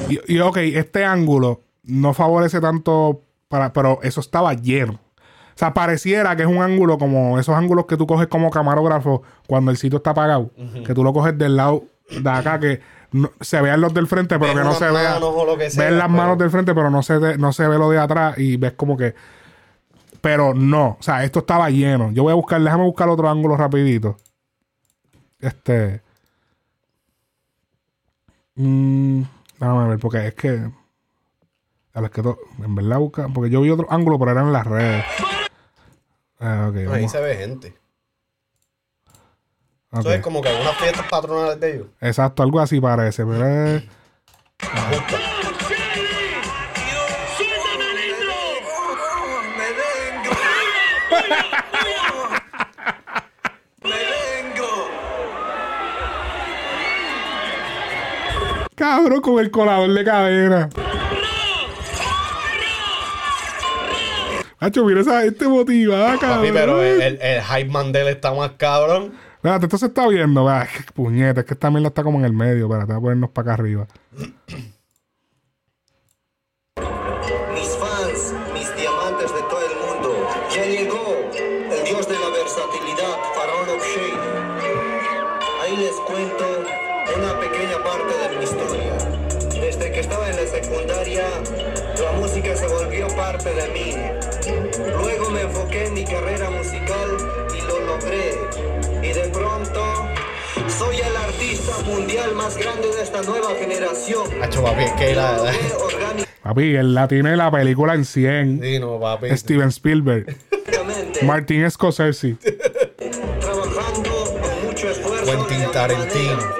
Y, y, ok, este ángulo no favorece tanto para, pero eso estaba lleno. O sea, pareciera que es un ángulo como esos ángulos que tú coges como camarógrafo cuando el sitio está apagado. Que tú lo coges del lado de acá, que no- se vean los del frente, pero Ves que no se vea. Ves las pero- manos del frente, pero no se, ve- no se ve lo de atrás y ves como que. Pero no, o sea, esto estaba lleno. Yo voy a buscar, déjame buscar otro ángulo rapidito. Este. Mm, déjame ver, porque es que. A ver, es que to- en verdad busca. Porque yo vi otro ángulo, pero eran en las redes. Ah, ok, Ahí vamos. se ve gente. ok. Eso es como que unas fiestas patronales de ellos. Exacto, algo así parece, pero es. Justo. Cabrón, con el colador de cadena. Hacho, mira esa gente motivada, cabrón. Papi, pero el, el, el hype man de él está más cabrón. Espérate, esto se está viendo, qué puñeta, es que esta mierda está como en el medio, espérate, voy a ponernos para acá arriba. Más grande de esta nueva generación. Hacho, papi, es que la. Papi, él la tiene la película en 100. Sí, no, papi. Steven Spielberg. Martin Scorsese. Trabajando con mucho esfuerzo. Quentin Tarantino.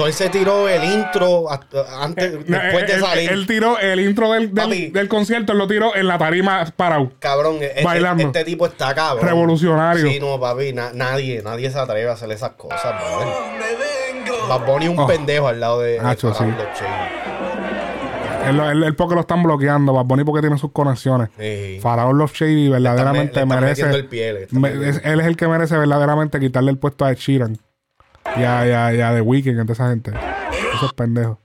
Soy se tiró el intro antes, después de Él- salir. Él tiró el intro del, del- Papi. del concierto, él lo tiró en la tarima parado. Cabrón, este, Bailando. este tipo está cabrón. Revolucionario. Sí, no, papi, na- nadie, nadie se atreve a hacer esas cosas, brother. ¡Me vengo! Bad Bunny es un Oh. pendejo al lado de, Faraón sí. Él, él- él porque lo están bloqueando, Bad Bunny porque tiene sus conexiones. Sí. Faraón Love Shady verdaderamente le están merece. el pie, le están me- él es el que merece verdaderamente quitarle el puesto a Ed Sheeran. Ya, ya, ya, de Weekend, entre esa gente. Esos pendejos.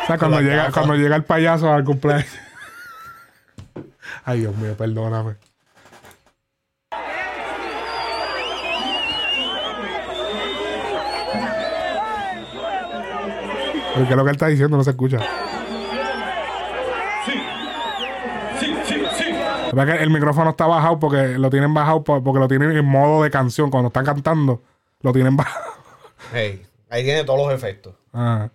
O sea, cuando llega, cuando llega el payaso al cumpleaños. Ay, Dios mío, perdóname. Porque lo que él está diciendo no se escucha. Que el micrófono está bajado porque lo tienen bajado por- porque lo tienen en modo de canción. Cuando están cantando, lo tienen bajado. Hey, ahí tiene todos los efectos. Ah.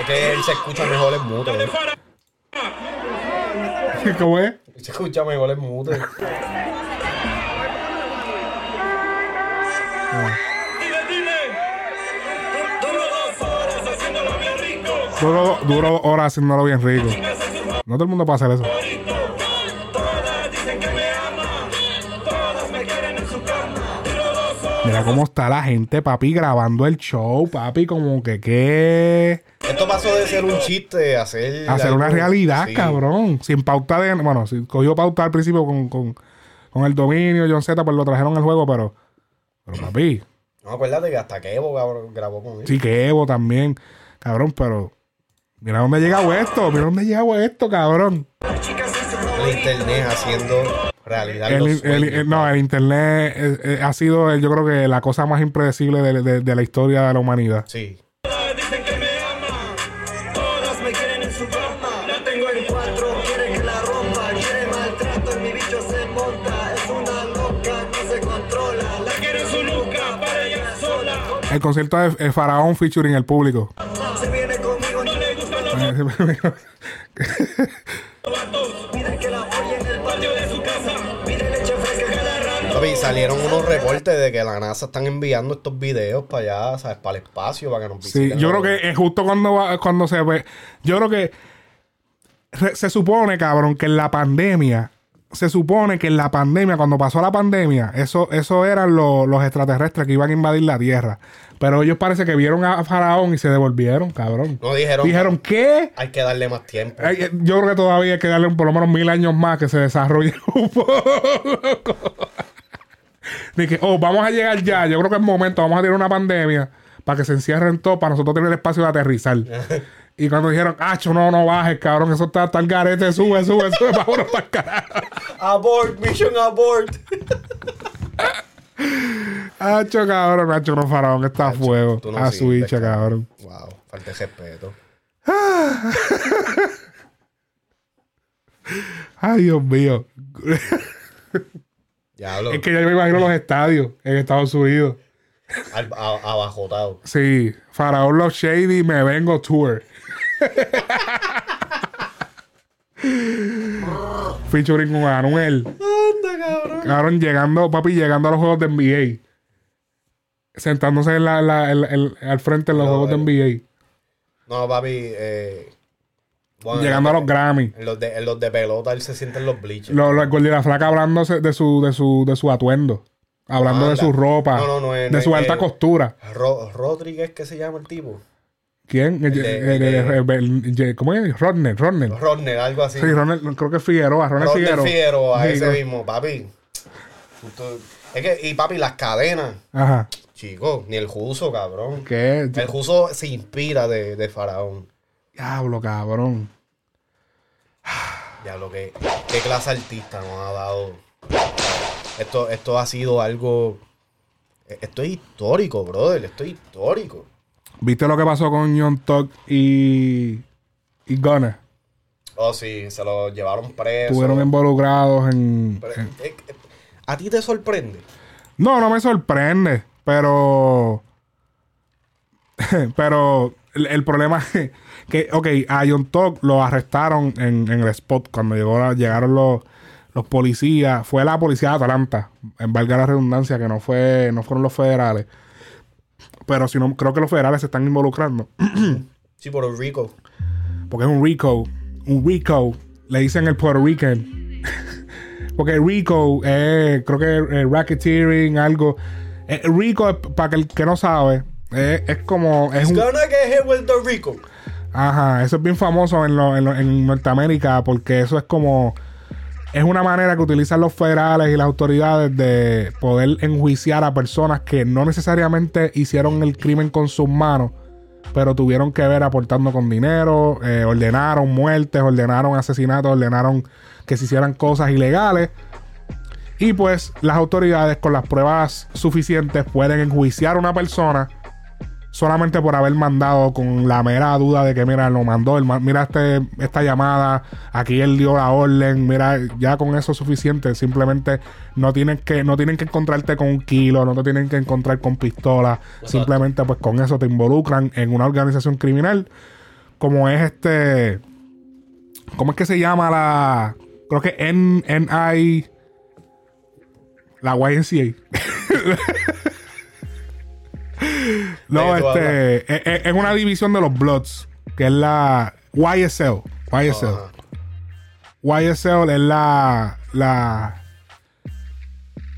Es que él se escucha mejor en mute. ¿eh? ¿Cómo es? Escucha mejor en mute. Dile, dile. Duro dos horas haciéndolo bien rico. Duro, duro dos horas haciéndolo bien rico. No todo el mundo puede hacer eso. Mira cómo está la gente, papi, grabando el show, papi, como que qué. Esto pasó de ser un chiste a hacer. hacer una algo- realidad, sí. cabrón. Sin pauta de. Bueno, si cogió pauta al principio con, con, con el dominio, John Z, pues lo trajeron al juego, pero. Pero papi, No, acuérdate que hasta que Evo cabrón, grabó con él. sí que Evo también, cabrón, pero. Mira dónde llega esto, mira dónde llega esto, cabrón. El internet haciendo realidad El, los sueños, el- no, el internet eh, eh, ha sido, eh, yo creo que la cosa más impredecible de, de- de la historia de la humanidad. Sí. Concierto de eh, Faraón featuring el público. Se viene conmigo, no le gustan los Pide que la apoye en el patio de su casa. Pide leche fresca cada rato. Papi, salieron unos reportes de que la NASA están enviando estos videos para allá, ¿sabes? Para el espacio, para que nos Sí, visiten. yo creo que es justo cuando va- cuando se ve. Yo creo que re- se supone, cabrón, que en la pandemia. Se supone que en la pandemia, cuando pasó la pandemia, eso, eso eran lo- los extraterrestres que iban a invadir la Tierra. Pero ellos parece que vieron a Faraón y se devolvieron, cabrón. No dijeron. Dijeron, ¿qué? Hay que darle más tiempo. Eh, Yo creo que todavía hay que darle por lo menos mil años más que se desarrolle un poco. Que, oh, vamos a llegar ya. Yo creo que es momento. Vamos a tener una pandemia para que se encierren todos, para nosotros tener espacio de aterrizar. y cuando dijeron, acho, no, no bajes, cabrón, eso está, está el garete, sube, sube, sube, vámonos para el carajo. Abort, mission abort. Acho, cabrón, acho, no, faraón, está a fuego. no a sirves, switch, cabrón. wow, falta de respeto. Ay, Dios mío. Diablo. es que ya me imagino los estadios en Estados Unidos. Abajotado. Sí, Faraón Los Shady, me vengo tour. Featuring con Anuel. Anda, cabrón. Cabrón, llegando, papi, llegando a los juegos de NBA. Sentándose en la, la- en- en- al frente en los No, juegos de NBA. No, papi. Eh, bueno, Llegando a los Grammy. En los, de, en los de pelota él se siente en los bleachers. Los lo, el Gordo y la flaca hablándose de su, de su, de su atuendo. Hablando de su ropa. No, no, no de su alta costura. Ro- Rodríguez, ¿qué se llama el tipo? ¿Quién? El- de- el- el- el- el- ¿Cómo es? Rodner, Rodner. Rodner, algo así. Sí, Rodner, creo que Figueroa. Rodner Rodner Figueroa. Figueroa, Sí, ese no. mismo, papi. Es que, y papi, las cadenas, Ajá. chicos, ni el Juso, cabrón. ¿Qué? El Juso se inspira de, de Faraón. Diablo, cabrón. Ya lo que, qué clase artista nos ha dado. Esto, esto ha sido algo. Esto es histórico, brother. Esto es histórico. ¿Viste lo que pasó con John Tuck y, y Gunner? Oh, sí, se lo llevaron preso. Estuvieron involucrados en, Pero, en- eh, eh, ¿A ti te sorprende? No, no me sorprende, pero... pero el, el problema es que, ok, a John Tuck lo arrestaron en, en el spot cuando llegó la- llegaron los, los policías. Fue la policía de Atlanta, en valga la redundancia, que no fue no fueron los federales. Pero si no, creo que los federales se están involucrando. Sí, Puerto Rico. Porque es un Rico. Un Rico. Le dicen el Puerto Rican. Porque Rico es, creo que es racketeering, algo. Eh, Rico, es, para que el que no sabe, es, es como. Es It's un, gonna get hit with the Rico. ajá, eso es bien famoso en, lo- en, lo- en Norteamérica porque eso es como. Es una manera que utilizan los federales y las autoridades de poder enjuiciar a personas que no necesariamente hicieron el crimen con sus manos, pero tuvieron que ver aportando con dinero, eh, ordenaron muertes, ordenaron asesinatos, ordenaron que se hicieran cosas ilegales. Y pues las autoridades con las pruebas suficientes pueden enjuiciar a una persona solamente por haber mandado con la mera duda de que, mira, lo mandó, mira este, esta llamada, aquí él dio la orden, mira, ya con eso es suficiente, simplemente no tienen que, no tienen que encontrarte con un kilo, no te tienen que encontrar con pistola, simplemente pues con eso te involucran en una organización criminal, como es este, ¿cómo es que se llama la, creo que N, NI, la YNCA? No, ¿De qué tú este. Es, es- es una división de los Bloods. Que es la YSL. YSL. Ajá. YSL es la. La.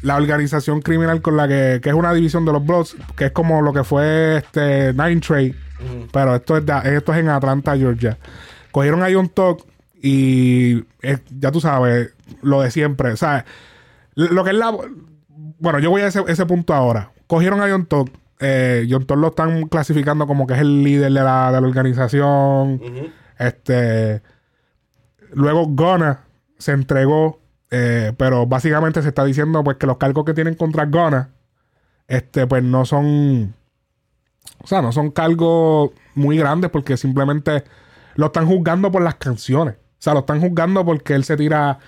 La organización criminal con la que. Que es una división de los Bloods. Que es como lo que fue este. Nine Trade. Pero esto es, de- esto es en Atlanta, Georgia. Cogieron a John Tuck y eh, ya tú sabes, lo de siempre. O sea, lo que es la. Bueno, yo voy a ese, ese punto ahora. Cogieron a John Tuck. Eh, John Tuck lo están clasificando como que es el líder de la, de la organización. Este. Luego Gunna se entregó. eh, pero básicamente se está diciendo pues que los cargos que tienen contra Gunna. Este, pues no son. O sea, no son cargos muy grandes porque simplemente lo están juzgando por las canciones. O sea, lo están juzgando porque él se tira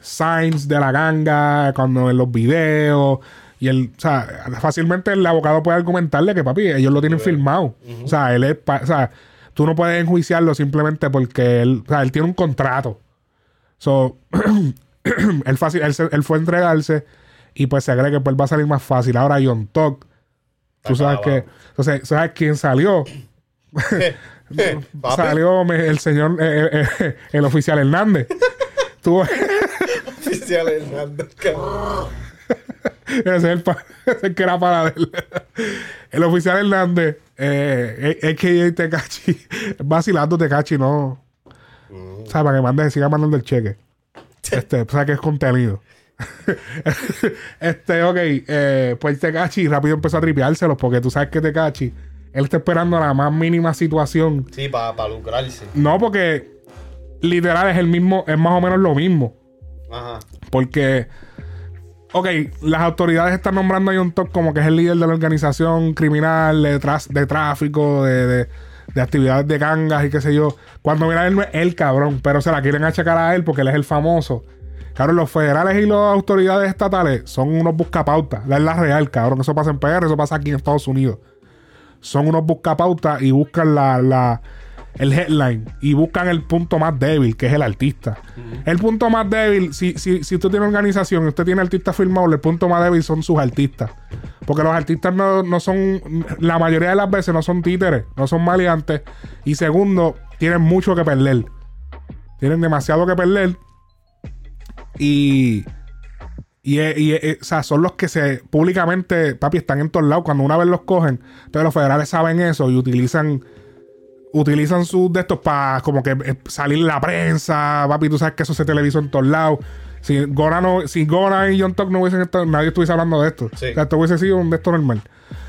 signs de la ganga cuando en los videos. Y él, o sea, fácilmente el abogado puede argumentarle que, papi, ellos lo tienen filmado. O sea, él es, o sea, tú no puedes enjuiciarlo simplemente porque él, o sea, él tiene un contrato. So, él, fácil, él, fue a entregarse y pues se cree que pues va a salir más fácil. Ahora John Tuck, tú sabes que, entonces, ¿sabes quién salió? Salió el señor, eh, eh, eh, el oficial Hernández. Tuvo, oficial Hernández, cabrón. ese es el, pa- que era para él. El oficial Hernández, eh, eh, a.k.a. Tecachi, vacilando Tecachi, no. O sea, para que mande, siga mandando el cheque. Este, o sea, que es contenido. este, ok, eh, pues Tecachi rápido empezó a tripeárselo porque tú sabes que Tecachi, él está esperando la más mínima situación Sí, para lucrarse. No, porque literal es el mismo, es más o menos lo mismo. Ajá. Porque, ok, las autoridades están nombrando a John Tuck como que es el líder de la organización criminal de, de tráfico, de, de- de actividades de gangas y qué sé yo. Cuando mira él no es el cabrón, pero se la quieren achacar a él porque él es el famoso. Claro, los federales y las autoridades estatales son unos buscapautas. La es la real, cabrón. Eso pasa en PR, eso pasa aquí en Estados Unidos. Son unos buscapautas y buscan la, la- el headline y buscan el punto más débil, que es el artista. El punto más débil, si, si, si usted tiene organización y usted tiene artistas firmados, el punto más débil son sus artistas. Porque los artistas no, no son, la mayoría de las veces no son títeres, no son maleantes. Y segundo, tienen mucho que perder. Tienen demasiado que perder. Y, y, y, o sea, son los que se públicamente, papi, están en todos lados. Cuando una vez los cogen, entonces los federales saben eso y utilizan utilizan sus de estos para como que eh, salir en la prensa, papi, tú sabes que eso se televisó en todos lados. Si Gora no, si Gora y John Tuck no hubiesen estado, nadie estuviese hablando de esto. Sí. O sea, esto hubiese sido un de esto normal.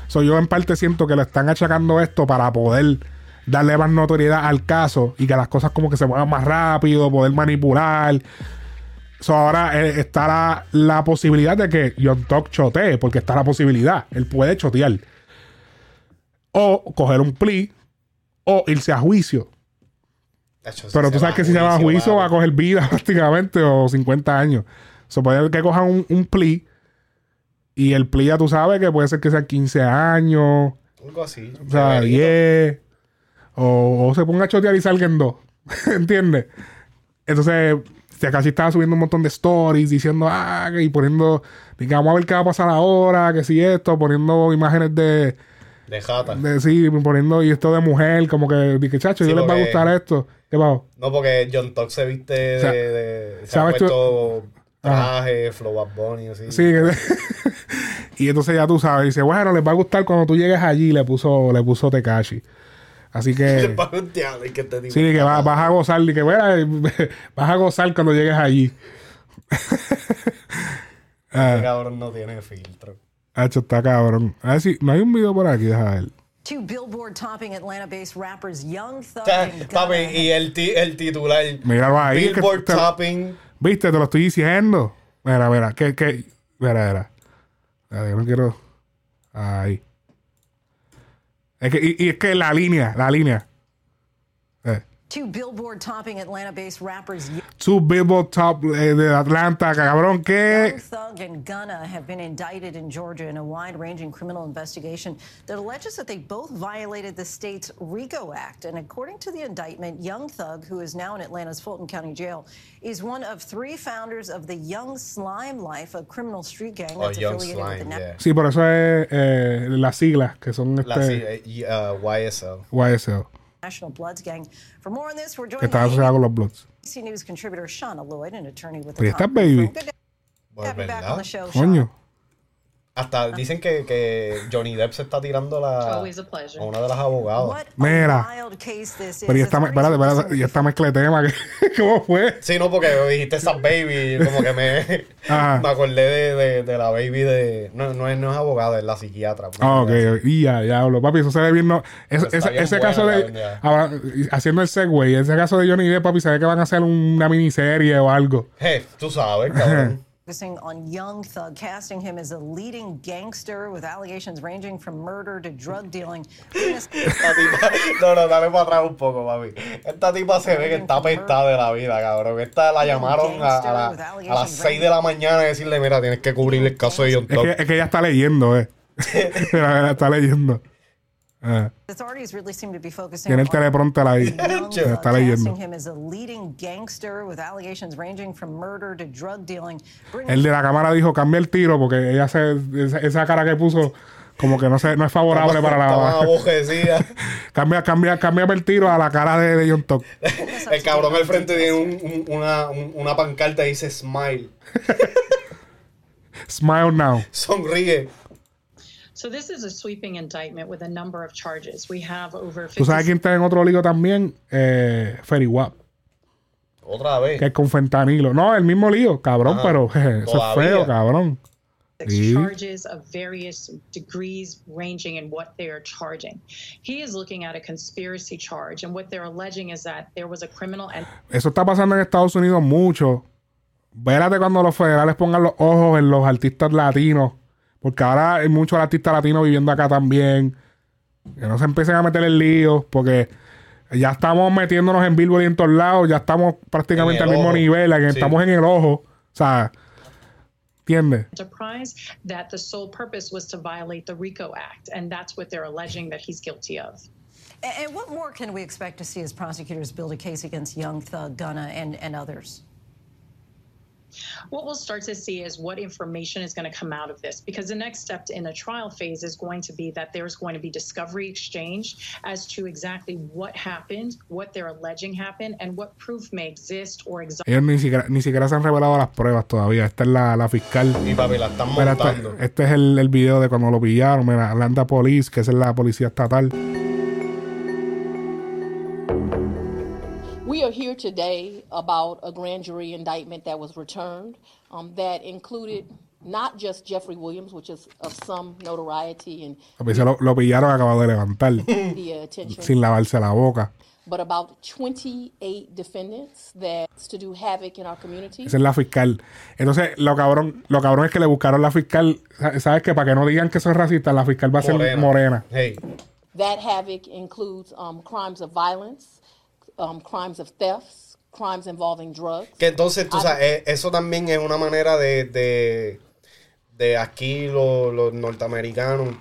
So, yo en parte siento que le están achacando esto para poder darle más notoriedad al caso y que las cosas como que se muevan más rápido, poder manipular. So, ahora eh, está la, la posibilidad de que John Tuck chotee, porque está la posibilidad. Él puede chotear. O coger un plea, o irse a juicio. Pero si tú sabes que si se va a juicio va a coger vida prácticamente o 50 años. Se puede que cojan un, un plea y el plea ya tú sabes que puede ser que sean 15 años, Algo así. o sea, severito. 10 o, o se ponga a chotear y salgan dos. ¿Entiendes? Entonces, casi estaba subiendo un montón de stories diciendo, ah, y poniendo, vamos a ver qué va a pasar ahora, que si esto, poniendo imágenes de, De jata. de sí, poniendo y esto de mujer, como que, que chacho, Sí, yo les va a gustar esto. ¿Qué pasó? No, porque John Tuck se viste de. O sea, de- se ha ¿sabes tú- puesto traje, flow Bad Bunny, así. Sí, y entonces ya tú sabes, dice, bueno, les va a gustar cuando tú llegues allí, le puso, le puso Tekashi. Así que, te digo. sí, que va- vas a gozar, y que bueno, vas a gozar cuando llegues allí. Este cabrón no tiene filtro. Hacho, está cabrón. A ver si, no hay un video por aquí, deja ver. Two Billboard topping Atlanta-based rappers Young Thug and papi, Gunna y el, ti- el titular. Míralo ahí. que Billboard te- Topping. Viste, te lo estoy diciendo. Mira, mira, que, que, mira, mira. A ver, yo no quiero. Ahí. Es que, y, y es que la línea, la línea. Eh. Two Billboard topping Atlanta-based rappers Two Billboard Top eh, de Atlanta, cabrón, Young que. Thug and Gunna have been indicted in Georgia in a wide-ranging criminal investigation that alleges that they both violated the state's RICO Act. And according to the indictment, Young Thug, who is now in Atlanta's Fulton County Jail, is one of three founders of the Young Slime Life, a criminal street gang Oh, that's Young affiliated with the Slime, Na- yeah. Sí, por eso es eh, las siglas que son este sí, eh, uh, YSL. YSL, National Bloods gang. For more on this, we're joined está by asociado con los Bloods. ABC News contributor Shauna Lloyd, an attorney with the Pero está baby. Good to Pues, have you back on the show, Shauna. Coño. Hasta dicen que, que Johnny Depp se está tirando la, Always a una de las abogadas. Mira. Pero y esta, Authorities espérate, mezcla de tema, ¿cómo fue? Sí, no, porque dijiste esa baby, como que me, me acordé de, de, de la baby de... No, no, es, no es abogada, es la psiquiatra. Ah, ok, y ya, ya hablo. Papi, eso se ve bien. No, es- Está ese bien ese buena, caso de. ya. ahora, haciendo el segue, ese caso de Johnny Depp, papi, se ve que van a hacer una miniserie o algo. Je, tú sabes, cabrón. Focusing on Young Thug, casting him as a leading gangster with allegations ranging from murder to drug dealing. Esta tipa, no, no, dale para atrás un poco, papi. Esta tipa se ve que está apestada de la vida, cabrón. Esta la llamaron a, a, la- a las 6 de la mañana y decirle, mira, tienes que cubrir el caso de John Es Top. que, es que ella está leyendo, eh. Mira, mira, está leyendo. Authorities really seem to be focusing tiene el on teleprompter ahí. Está leyendo. him as a leading gangster with allegations ranging from murder to drug dealing. Bringing El de la cámara dijo, cambia el tiro, porque ella se, esa, cara que puso, como que no, se, no es favorable para la. abojecida. cambia, cambia, cambia el tiro a la cara de, de John Top. El cabrón al frente tiene un- un- una, un- una pancarta y dice smile. Smile now. Sonríe. ¿Tú 50 sabes quién está en otro lío también? Eh, Ferry Wap. Otra vez. Que es con fentanilo. No, el mismo lío, cabrón, Ajá. pero jeje, eso es feo, cabrón. Sí. charges of various degrees ranging in what they are charging. He is looking at a conspiracy charge, and what they're alleging is that there was a criminal and Eso está pasando en Estados Unidos mucho. Vérate cuando los federales pongan los ojos en los artistas latinos. Porque ahora hay muchos artistas latinos viviendo acá también. Que no se empiecen a meter en líos. Porque ya estamos metiéndonos en Billboard y en todos lados. Ya estamos prácticamente En al mismo ojo. nivel. que Sí. Estamos en el ojo. O sea, ¿entiendes? enterprise that the sole purpose was to violate the RICO Act, and that's what they're alleging that he's guilty of. And and what more can we expect to see as prosecutors build a case against Young Thug, Gunna, and, and others? What we'll start to see is what information is going to come out of this, because the next step in the trial phase is going to be that there's going to be discovery exchange as to exactly what happened, what they're alleging happened, and what proof may exist or exist. Ellos ni siquiera, ni siquiera se han revelado las pruebas todavía. Esta es la, la fiscal. Y papi, la están Mira, este, montando. este es el, el video de cuando lo pillaron. Mira, Atlanta Police, que es la policía estatal. Are here today about a grand jury indictment that was returned um, that included not just Jeffrey Williams, which is of some notoriety and Papi, se lo, lo pillaron acabado de levantar. media attention, sin lavarse la boca. but about 28 defendants that's to do havoc in our community. Esa es la fiscal. Entonces, lo cabrón, lo cabrón es que le buscaron la fiscal. Sa- ¿Sabes qué? Para que no digan que eso es racista, la fiscal va a ser morena. Hey, That havoc includes um, crimes of violence, um, crimes of thefts, crimes involving drugs. que entonces, tú sabes, eh, eso también es una manera de, de, de aquí los, los norteamericanos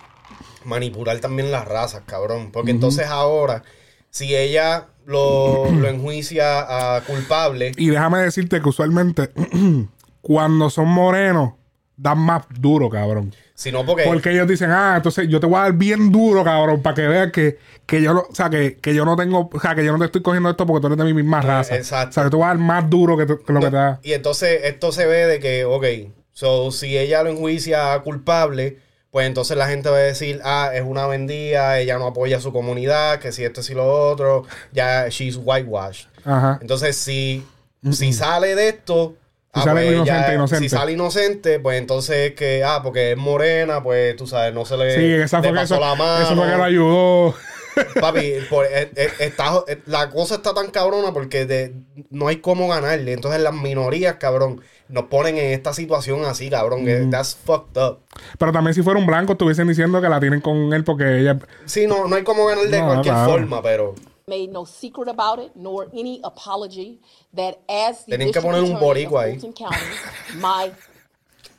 manipular también las razas, cabrón. Porque entonces ahora, si ella lo, lo enjuicia a culpable, Y déjame decirte que usualmente, cuando son morenos, dan más duro, cabrón. si no porque... Porque ellos dicen, ah, entonces yo te voy a dar bien duro, cabrón, para que veas que, que yo no, o sea, que, que yo no tengo, o sea, que yo no te estoy cogiendo esto porque tú eres de mi misma raza. exacto. O sea, que te voy a dar más duro que, tú- que lo que te da. Y entonces esto se ve de que, ok, so, si ella lo enjuicia culpable, pues entonces la gente va a decir, ah, es una vendida, ella no apoya a su comunidad, que si esto, si lo otro, ya she's whitewashed. Ajá. Entonces, si, si sale de esto, Si sale pues, inocente, ya- inocente. si sale inocente, pues entonces que, ah, porque es morena, pues tú sabes, no se le, Sí, esa le pasó eso, la mano. eso fue que lo ayudó. Papi, por- eh, eh, está- eh, la cosa está tan cabrona porque de- no hay cómo ganarle. Entonces las minorías, cabrón, nos ponen en esta situación así, cabrón. que That's fucked up. Pero también si fuera un blanco, estuviesen diciendo que la tienen con él porque ella... Sí, no, no hay cómo ganar de cualquier claro. forma, pero made no secret about it nor any apology that as the Tenían que district poner un attorney boricua of ahí. Fulton County, my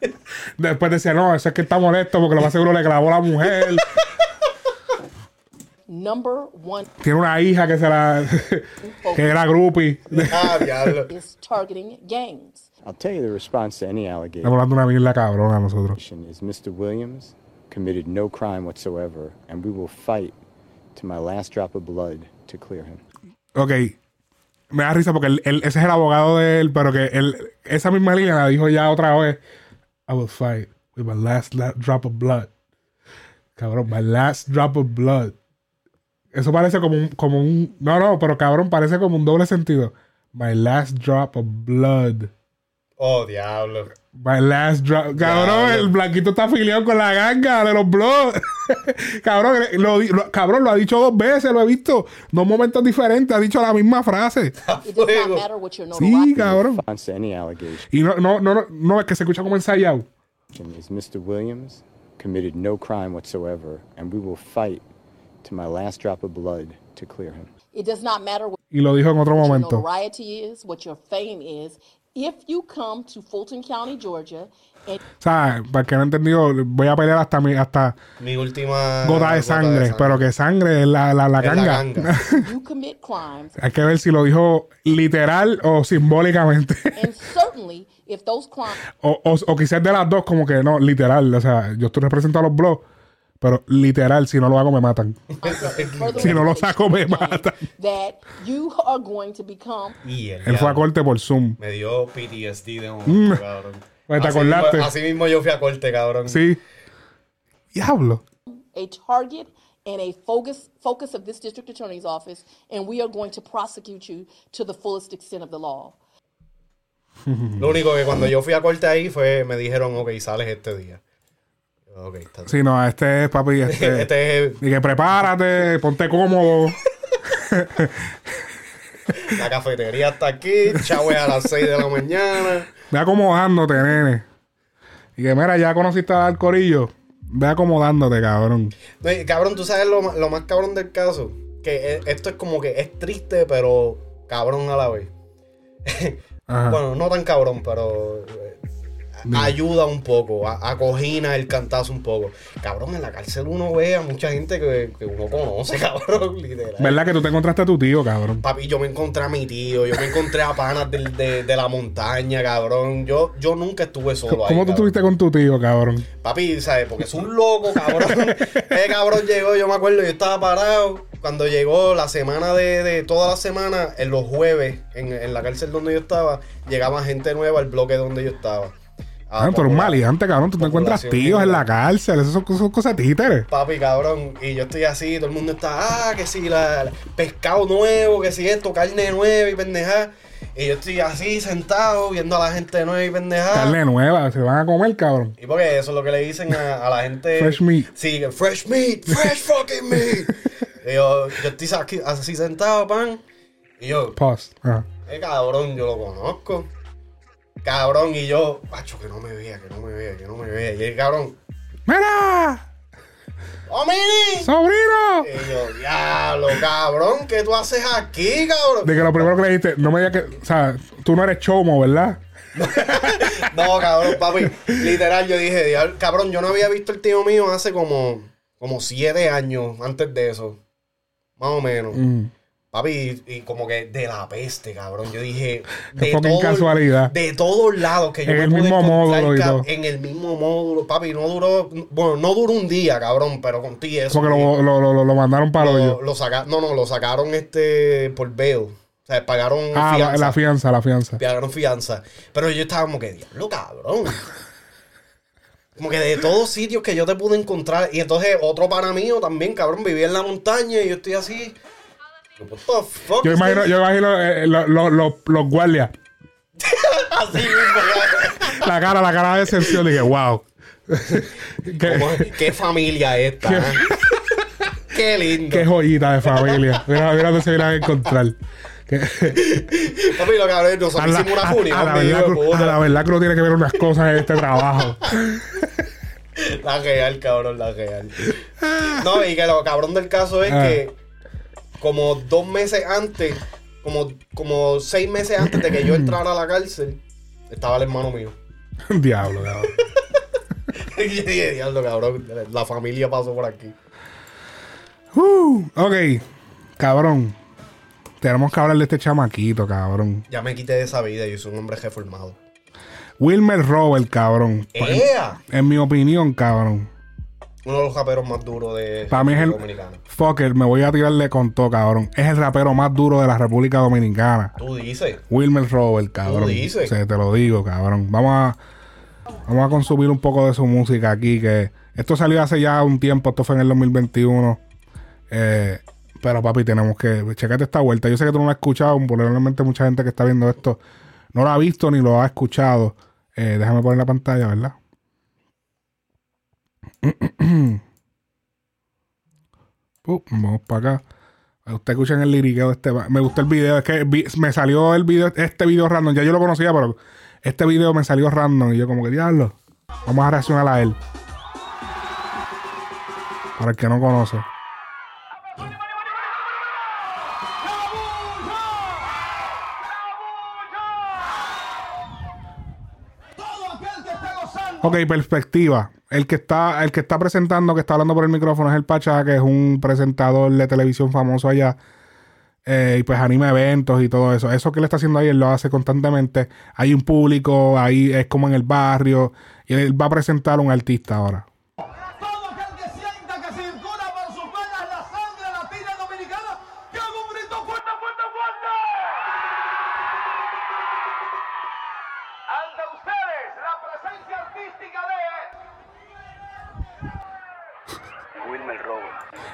Después decía, no, eso es que está molesto porque lo más seguro le clavó la mujer. number one Tiene una hija que se la... que era groupie. ah, diablo. is targeting gangs. I'll tell you the response to any Estamos allegation hablando una mierda cabrona a nosotros. is Mr. Williams committed no crime whatsoever, and we will fight to my last drop of blood to clear him. Ok. Me da risa porque él, él- ese es el abogado de él, pero que él, esa misma línea la dijo ya otra vez. I will fight With my last la- drop of blood. Cabrón, my last drop of blood. Eso parece como un, como un. No, no, pero cabrón, parece como un doble sentido. My last drop of blood. Oh, diablo. My last drop. Cabrón, el blanquito está afiliado con la ganga de los blogs. cabrón, lo, cabrón, lo ha dicho dos veces, lo he visto. Dos momentos diferentes, ha dicho la misma frase. It does not Fuego. matter what your Sí, cabrón. Y no, no, no, no, es que se escucha como ensayado. is Mr. Williams committed no crime whatsoever, and we will fight to my last drop of blood to clear him. It does not matter what Y lo dijo en otro your momento. notoriety is, what your fame is. If you come to Fulton County, Georgia, and O sea, para que no entendido, voy a pelear hasta mi, hasta Mi última. gota de sangre, pero que sangre es la, la, la ganga. ganga. you commit crimes, Hay que ver si lo dijo literal o simbólicamente. and certainly if those crimes o, o, o quizás de las dos, como que no, literal. O sea, yo estoy representando a los blogs, pero literal, si no lo hago, me matan. Si no lo saco, me matan. that you are going to become Y el Él fue a corte por Zoom. Me dio PTSD de momento, cabrón. Pues te Así acordaste. Mismo, así mismo yo fui a corte, cabrón. Sí. Diablo. a target and a focus focus of this district attorney's office, and we are going to prosecute you to the fullest extent of the law. Lo único que cuando yo fui a corte ahí fue, me dijeron, ok, sales este día. Está. Sí, no, este es papi. Este, Este es Y que prepárate, ponte cómodo. la cafetería está aquí, chavo es a las 6 de la mañana. Ve acomodándote, nene. Y que mira, ya conociste al corillo. Ve acomodándote, cabrón. No, y, cabrón, tú sabes lo, lo más cabrón del caso. Que e- esto es como que es triste, pero cabrón a la vez. Bueno, no tan cabrón, pero eh, ayuda un poco, acogina el cantazo un poco. Cabrón, en la cárcel uno ve a mucha gente que, que uno conoce, cabrón, literal. ¿Verdad que tú te encontraste a tu tío, cabrón? Papi, yo me encontré a mi tío, yo me encontré a panas de, de la montaña, cabrón. Yo, yo nunca estuve solo ahí. ¿Cómo tú cabrón. estuviste con tu tío, cabrón? Papi, ¿sabes? Porque es un loco, cabrón. Ese cabrón llegó, yo me acuerdo, yo estaba parado. Cuando llegó la semana de, de toda la semana, en los jueves, en, en la cárcel donde yo estaba, llegaba gente nueva al bloque donde yo estaba. Ah, tú eres un maleante, cabrón. Tú te encuentras tíos en la cárcel. Eso son, son cosas títeres. Papi, cabrón, y yo estoy así, todo el mundo está, ah, que si la, la- pescado nuevo, que si esto, carne nueva y pendejada. Y yo estoy así sentado viendo a la gente nueva y pendejada. Carne nueva. Se van a comer, cabrón. Y porque eso es lo que le dicen a, a la gente. Fresh meat. Sí, fresh meat, fresh fucking meat. y yo, yo estoy así sentado, pan. Y yo, Pause. Eh, cabrón, yo lo conozco. Cabrón, y yo, macho, que no me vea, que no me vea, que no me vea. Y el cabrón, ¡Mira! ¡Oh, Mini! ¡Sobrino! Y yo, diablo, cabrón, ¿qué tú haces aquí, cabrón? De que lo primero que le dijiste, no me digas que. O sea, tú no eres chomo, ¿verdad? No, cabrón, papi. Literal, yo dije, "Diablo, cabrón, yo no había visto el tío mío hace como, como siete años antes de eso. Más o menos. Mm. Papi, y, y como que de la peste, cabrón. Yo dije, de, fucking casualidad. de todos lados que yo En me el pude mismo módulo y todo. En el mismo módulo, papi, no duró, bueno, no duró un día, cabrón, pero contigo eso. Porque lo, lo, lo, lo mandaron para lo, lo saca- no, no, lo sacaron este por bail. O sea, pagaron Ah, la, fianza. la fianza, la fianza. Pagaron fianza. Pero yo estaba como que, diablo, cabrón. Como que de todos sitios que yo te pude encontrar. Y entonces otro pana mío también, cabrón, vivía en la montaña y yo estoy así. Yo imagino, yo imagino eh, lo- lo- lo- los guardias. Así mismo. La cara, la cara de decepción. Dije, wow. qué, familia esta. ¿eh? Qué lindo. qué joyita de familia. Mira, mira dónde se vienen a encontrar. Que- Papi, lo nosotros a, la, hicimos una a- furia a la verdad, que- a la verdad que uno tiene que ver unas cosas en este trabajo. La real, cabrón, la real. No, y que lo cabrón del caso es Ah. que como dos meses antes, como, como seis meses antes de que yo entrara a la cárcel, estaba el hermano mío. Diablo, cabrón. Yo diablo, cabrón, la familia pasó por aquí. Uh, ok, cabrón. Tenemos que hablar de este chamaquito, cabrón. Ya me quité de esa vida y soy un hombre reformado. Wilmer Robert, cabrón. ¡Ea! En mi opinión, cabrón. Uno de los raperos más duros de Para mí es el. República Dominicana. Fucker, me voy a tirarle con todo, cabrón. Es el rapero más duro de la República Dominicana. Tú dices. Wilmer Robert, cabrón. dices. O sea, te lo digo, cabrón. Vamos a. Vamos a consumir un poco de su música aquí. Que esto salió hace ya un tiempo. Esto fue en el 2021. Eh, pero papi, tenemos que. Checate esta vuelta. Yo sé que tú no lo has escuchado. Probablemente mucha gente que está viendo esto no lo ha visto ni lo ha escuchado. Eh, déjame poner la pantalla, ¿verdad? Vamos para acá. Usted escuchan el liriqueo de este. Me gustó el video. Es que me salió el video, este video random. Ya yo lo conocía, pero este video me salió random. Y yo, como que diablo. Vamos a reaccionar a él. Para el que no conoce. Ok, perspectiva. El que está, el que está presentando, que está hablando por el micrófono es el Pachá, que es un presentador de televisión famoso allá. Eh, y pues anima eventos y todo eso. Eso que él está haciendo ahí, él lo hace constantemente. Hay un público, ahí es como en el barrio. Y él va a presentar a un artista ahora.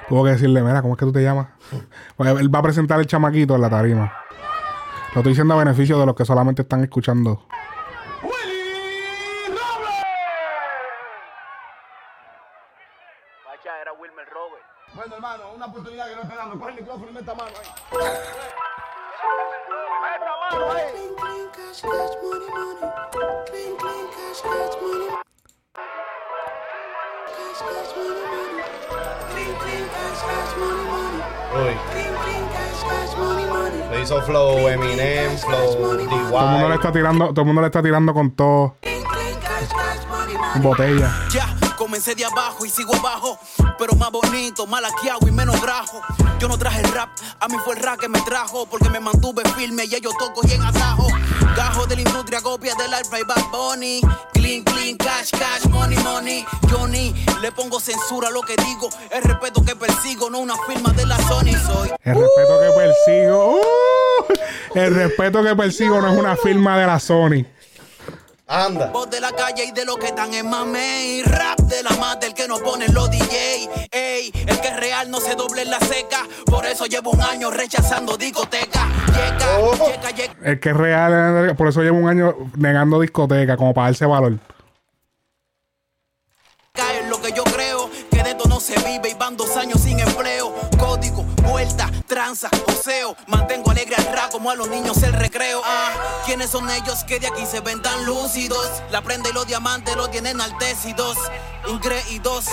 Tuvo que decirle, mira, ¿cómo es que tú te llamas? Pues él va a presentar el chamaquito en la tarima. Lo estoy diciendo a beneficio de los que solamente están escuchando. Pacha era Wilmer Robert. Bueno, hermano, una oportunidad que no está dando. Coge el micrófono y meta mano ahí. Meta mano ahí. Uy. Le hizo flow Eminem, flow Todo el mundo le DY. está tirando, todo el mundo le está tirando con todo. Botella. Ya, comencé de abajo y sigo abajo. Pero más bonito, más laqueado y menos grajo. Yo no traje el rap, a mí fue el rap que me trajo. Porque me mantuve firme y ellos toco y en atajo. El respeto que persigo. ¡uh! El respeto que persigo no es una firma de la Sony. Anda. Voz de la calle y de lo que están en mamey. Rap de la más del que no ponen los DJ. Ey, el que es real no se doble en la seca. Por eso llevo un año rechazando discoteca. Llega, llega, llega. El que es real, por eso llevo un año negando discoteca, como para darse valor. en lo que yo creo que de esto no se vive vuelta, tranza, oseo. Mantengo alegre al rap como a los niños el recreo. Ah, ¿quiénes son ellos que de aquí se ven tan lúcidos? La prenda y los diamantes los tienen altecidos. Ingreídos,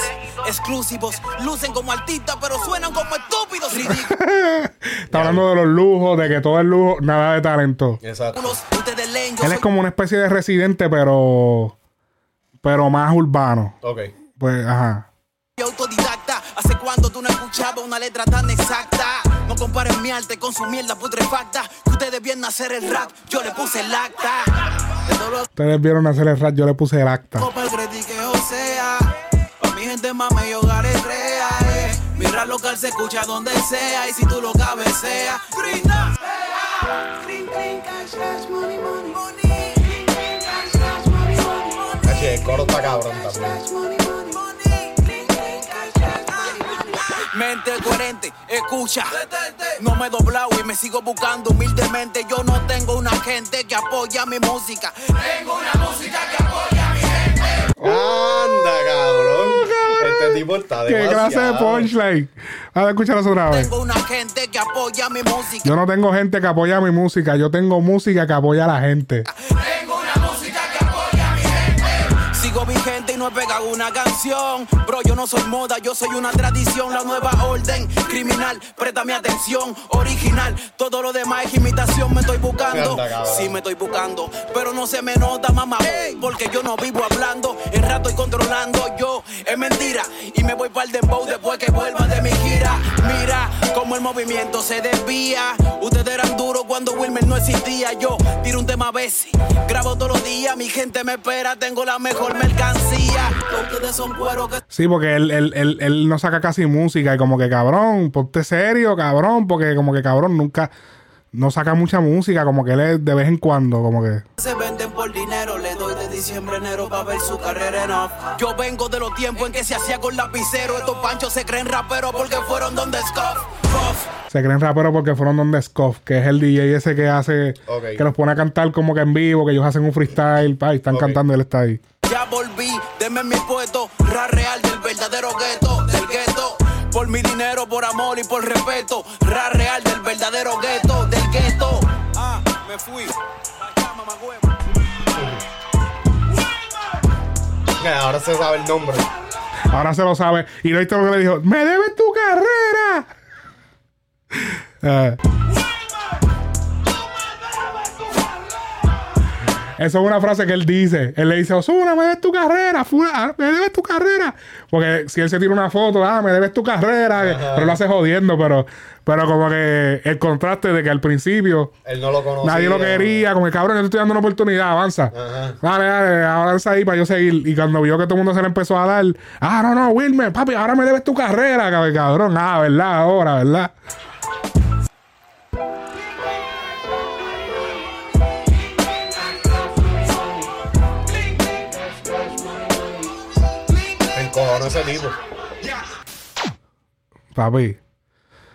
exclusivos. Lucen como artistas, pero suenan como estúpidos. Ridículos. Está hablando de los lujos, de que todo es lujo, nada de talento. Exacto. Él es como una especie de residente, pero. Pero más urbano. Ok. Pues, ajá. Autodidacta. ¿Hace cuánto tú no escuchabas una letra tan exacta? No comparen mi arte con su mierda putrefacta. Que ustedes vienen a hacer el rap, yo le puse el acta. Ustedes vieron hacer el rap, yo le puse el acta. para el critique, o sea. Pa' mi gente mame y hogar es rea, eh. Mi rap local se escucha donde sea. Y si tú lo cabeceas, grita. Así, el coro está cabrón también. Mente coherente, escucha. No me he doblado y me sigo buscando humildemente. Yo no tengo una gente que apoya mi música. Tengo una música que apoya mi gente. Anda, cabrón. Este tipo está ¿Qué clase de punchline? Vamos a otra vez. Tengo una gente que apoya mi música. Yo no tengo gente que apoya mi música, yo tengo música que apoya a la gente. Tengo No he pegado una canción. Bro, yo no soy moda, yo soy una tradición. La nueva orden criminal, presta mi atención. Original, todo lo demás es imitación. Me estoy buscando, sí me estoy buscando. Pero no se me nota, mamá, porque yo no vivo hablando. El rato y controlando yo, es mentira. Y me voy para el dembow después que vuelva de mi gira. Mira cómo el movimiento se desvía. Ustedes eran duros cuando Wilmer no existía. Yo tiro un tema a veces, grabo todos los días. Mi gente me espera, tengo la mejor mercancía. Ustedes son cueros que Sí, porque él, él, él, él no saca casi música y como que cabrón, ponte serio, cabrón, porque como que cabrón nunca, no saca mucha música, como que él es de vez en cuando, como que... se venden por dinero. Le doy de diciembre, enero va a ver su carrera en off. Yo vengo de los tiempos en que se hacía con lapicero. Estos panchos se creen raperos porque fueron donde. Puff. Se creen raperos porque fueron donde Scoff, que es el DJ ese que hace, que los pone a cantar como que en vivo, que ellos hacen un freestyle, pa, y están Ok. cantando y él está ahí. Ya volví, denme mi puesto, ra real del verdadero gueto, del gueto. Por mi dinero, por amor y por respeto, ra real del verdadero gueto, del gueto. Ah, me fui. Ahora se sabe el nombre. Ahora se lo sabe. Y lo que le dijo, ¡me debes tu carrera! Eh. Eso es una frase que él dice. Él le dice, Osuna, me debes tu carrera, Fula- me debes tu carrera. Porque si él se tira una foto, ah, me debes tu carrera, pero lo hace jodiendo, pero, pero como que el contraste de que al principio Él no lo conocía. nadie lo quería, como que cabrón, yo te estoy dando una oportunidad, avanza. Ajá. Dale, dale, avanza ahí para yo seguir. Y cuando vio que todo el mundo se le empezó a dar, ah, no, no, Wilmer, papi, ahora me debes tu carrera, cab- cabrón. Ah, ¿verdad? Ahora, ¿verdad? Cojono ese tipo. Papi,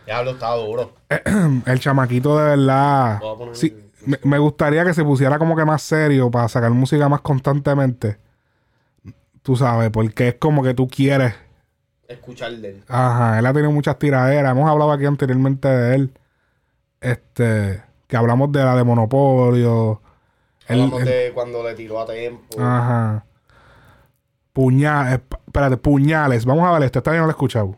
Diablo, está duro. el chamaquito de verdad. Poner- Sí, me, me gustaría que se pusiera como que más serio para sacar música más constantemente. Tú sabes, porque es como que tú quieres. Escuchar de él. Ajá, él ha tenido muchas tiraderas. Hemos hablado aquí anteriormente de él. Este, que hablamos de la de Monopolio. Hablamos de cuando le tiró a tiempo. Ajá. Puñales. Espérate, puñales. Vamos a ver esto. Esta vez no lo he escuchado.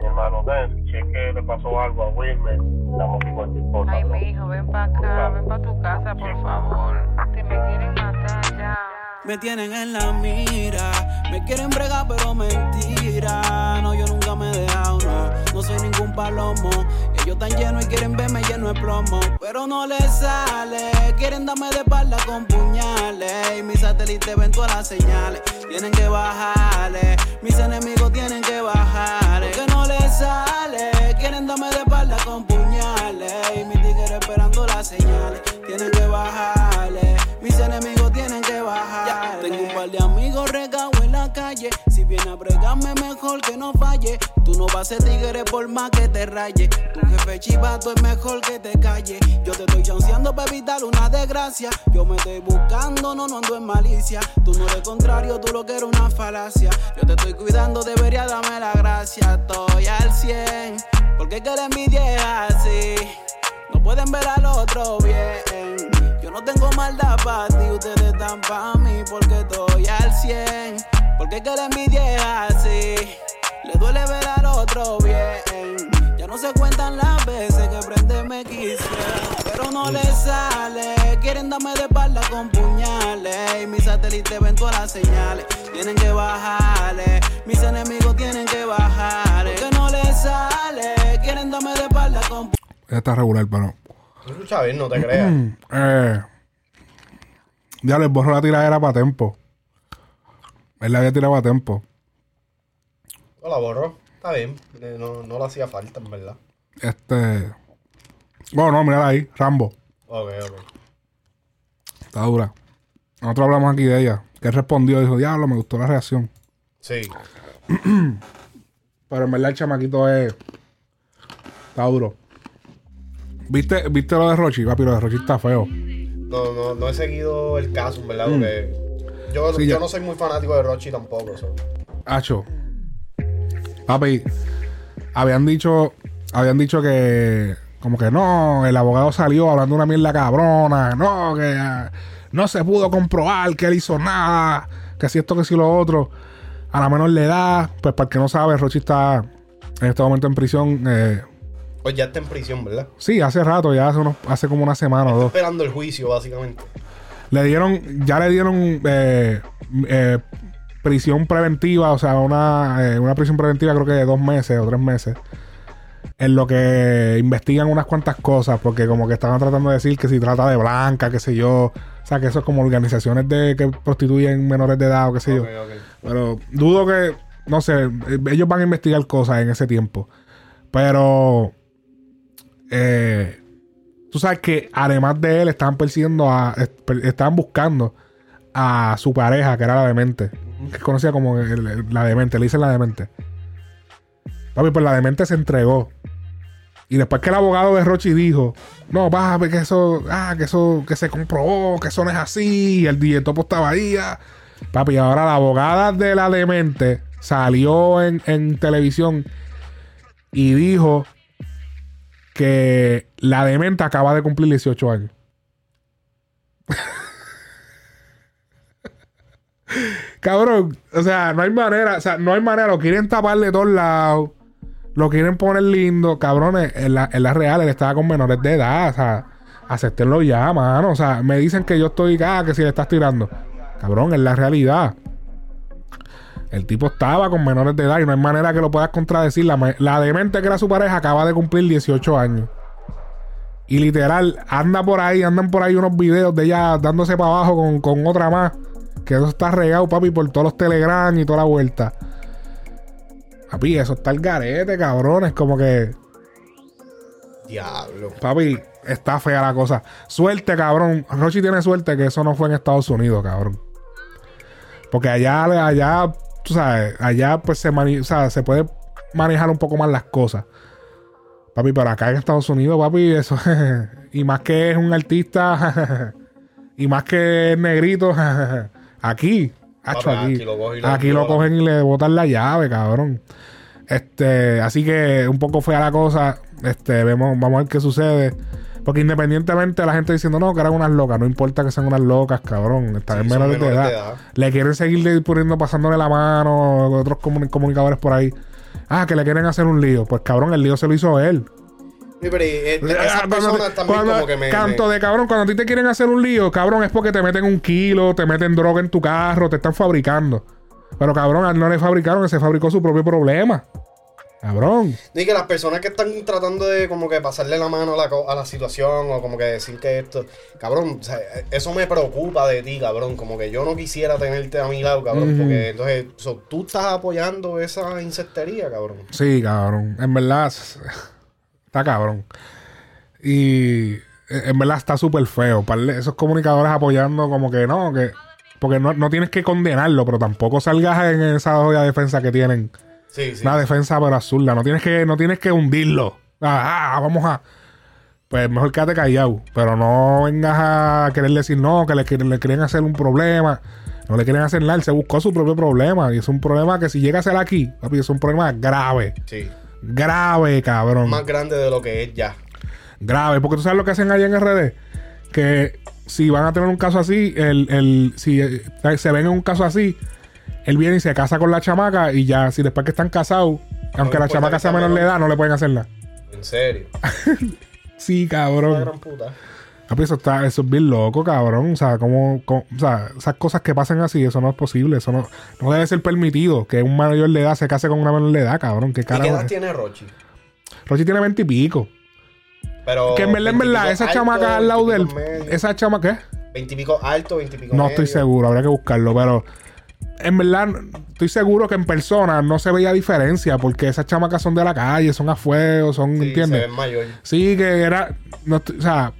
Mi hermano, ven, cheque, le pasó algo a Wilmer. Estamos aquí con. Ay, mi hijo, ven para acá, ven para tu casa, por favor. Que me quieren matar ya. Me tienen en la mira, me quieren bregar pero mentira. No, yo nunca no, soy ningún palomo. Ellos tan llenos y quieren verme lleno de plomo, pero no les sale. Quieren darme de espalda con puñales. Y mis satélites ven todas las señales, tienen que bajarle. Mis enemigos tienen que bajarle, que no les sale. Quieren darme de espalda con puñales. Y mis tigres esperando las señales, tienen que bajarle. Mis enemigos tienen que bajar. Tengo un par de amigos regados Si viene a bregarme, mejor que no falle. Tú no vas a ser tigre por más que te raye. Tu jefe chivato es mejor que te calle. Yo te estoy chanceando para evitar una desgracia. Yo me estoy buscando, no, no ando en malicia. Tú no eres contrario, tú lo que eres una falacia. Yo te estoy cuidando, debería darme la gracia. Estoy al 100, porque que la envidia es así. No pueden ver al otro bien. Yo no tengo maldad para ti, ustedes están para mí porque estoy al 100. Porque que la envidia es así. Le duele ver al otro bien. Ya no se cuentan las veces que prende me quisiera. Pero no les sale. Quieren darme de espalda con puñales. Y mis satélites ven todas las señales. Tienen que bajarle. Mis enemigos tienen que bajarle. Que no les sale. Quieren darme de espalda con Está regular, pero. No escucha bien, no te creas. Eh, ya les borro la tiradera para tiempo. Él la había tirado a tiempo. No la borró. Está bien. No, no le hacía falta, en verdad. Este. Bueno, no, mira ahí. Rambo. Ok, ok. Está dura. Nosotros hablamos aquí de ella. Que él respondió y dijo, diablo, me gustó la reacción. Sí. Pero en verdad el chamaquito es. Está duro. ¿Viste, ¿Viste lo de Rochi? Papi, lo de Rochi está feo. No, no, no he seguido el caso, en verdad, Mm. porque yo, Sí, yo ya. no soy muy fanático de Rochi tampoco. so. Hacho. Papi, habían dicho, habían dicho que, como que no, el abogado salió hablando una mierda cabrona, no, que no se pudo comprobar que él hizo nada, que si esto, que si lo otro, a la menor le da, pues para el que no sabe, Rochi está en este momento en prisión, eh, Pues ya está en prisión, ¿verdad? sí, hace rato, ya hace, unos, hace como una semana o dos. Esperando el juicio, básicamente. Le dieron, ya le dieron eh, eh, prisión preventiva, o sea, una, eh, una prisión preventiva creo que de dos meses o tres meses. En lo que investigan unas cuantas cosas, porque como que estaban tratando de decir que si trata de blanca, qué sé yo. O sea, que eso es como organizaciones de que prostituyen menores de edad o qué sé yo. Pero dudo que, no sé, ellos van a investigar cosas en ese tiempo. Pero, eh, tú sabes que además de él, estaban persiguiendo a, estaban buscando a su pareja, que era la demente. Que es conocida como el- el- la demente, le dicen la demente. Papi, pues la demente se entregó. Y después que el abogado de Rochi dijo, no, papi, que eso, ah, que eso, que se comprobó, que eso no es así, y el DJ Topo estaba ahí, ah. Papi, ahora la abogada de la demente salió en, en televisión y dijo que la demente acaba de cumplir 18 años. Cabrón, o sea, no hay manera, o sea, no hay manera, lo quieren tapar de todos lados, lo quieren poner lindo, cabrones, en la, en la real, él estaba con menores de edad, o sea, acéptenlo ya, mano, o sea, me dicen que yo estoy, ah, que si le estás tirando, cabrón, es la realidad. El tipo estaba con menores de edad y no hay manera que lo puedas contradecir. La, la demente que era su pareja acaba de cumplir 18 años. Y literal, anda por ahí, andan por ahí unos videos de ella dándose para abajo con, con otra más. Que eso está regado, papi, por todos los telegram y toda la vuelta. Papi, eso está el garete, cabrón. Es como que, Diablo. papi, está fea la cosa. Suerte, cabrón. Rochi tiene suerte que eso no fue en Estados Unidos, cabrón. Porque allá, allá, tú sabes, allá pues se, mani- o sea, se puede manejar un poco más las cosas. Papi, pero acá en Estados Unidos, papi, eso. y más que es un artista. y más que es negrito. aquí. Hacho, aquí. aquí lo cogen y lo Aquí lo violan. cogen y le botan la llave, cabrón. Este, así que un poco fea la cosa. Este, vemos, vamos a ver qué sucede. Porque independientemente de la gente diciendo no, que eran unas locas, no importa que sean unas locas, cabrón. Están en menores de edad. Le quieren seguir poniendo, pasándole la mano, otros comuni- comunicadores por ahí. Ah, que le quieren hacer un lío. Pues cabrón, el lío se lo hizo él. Sí, pero eh, Ah, esas personas te- también como que me... canto de cabrón, cuando a ti te quieren hacer un lío, cabrón, es porque te meten un kilo, te meten droga en tu carro, te están fabricando. Pero cabrón, a él no le fabricaron, él se fabricó su propio problema. Cabrón. Y que las personas que están tratando de como que pasarle la mano a la, a la situación o como que decir que esto, cabrón, o sea, eso me preocupa de ti, cabrón, como que yo no quisiera tenerte a mi lado, cabrón, porque entonces so, tú estás apoyando esa insectería, cabrón. Sí, cabrón. En verdad, está cabrón. Y eh, en verdad está súper feo. Esos comunicadores apoyando como que no, que... Porque no, no tienes que condenarlo, pero tampoco salgas en esa olla de defensa que tienen. Sí, sí. Una defensa pero absurda. No tienes que, no tienes que hundirlo. Ah, ah, vamos a. Pues mejor quédate callado. Pero no vengas a querer decir no, que le, le quieren hacer un problema. No le quieren hacer nada. Él se buscó su propio problema. Y es un problema que si llega a ser aquí, papi, es un problema grave. Sí. Grave, cabrón. Más grande de lo que es ya. Grave. Porque tú sabes lo que hacen allá en RD. Que si van a tener un caso así, el, el, si eh, se ven en un caso así, él viene y se casa con la chamaca y ya, si después que están casados, aunque la chamaca sea menor de edad, no le pueden hacer nada. En serio. Sí, cabrón. gran puta. Papi, eso, está, eso es bien loco, cabrón. O sea, como, como- o sea, esas cosas que pasan así, eso no es posible. Eso no, no debe ser permitido que un mayor de edad se case con una menor de edad, cabrón. ¿Qué ¿Y qué carajo? edad es? tiene Rochi? Rochi tiene veinte y pico. Pero que en verdad, en verdad, esa chamaca al lado del. Esa chamaca, ¿qué? Veintipico alto, veintipico No medio. estoy seguro, habría que buscarlo, pero en verdad estoy seguro que en persona no se veía diferencia porque esas chamacas son de la calle, son a fuego, son, Sí, ¿entiendes? se ven mayor. Sí, que era, no, o sea,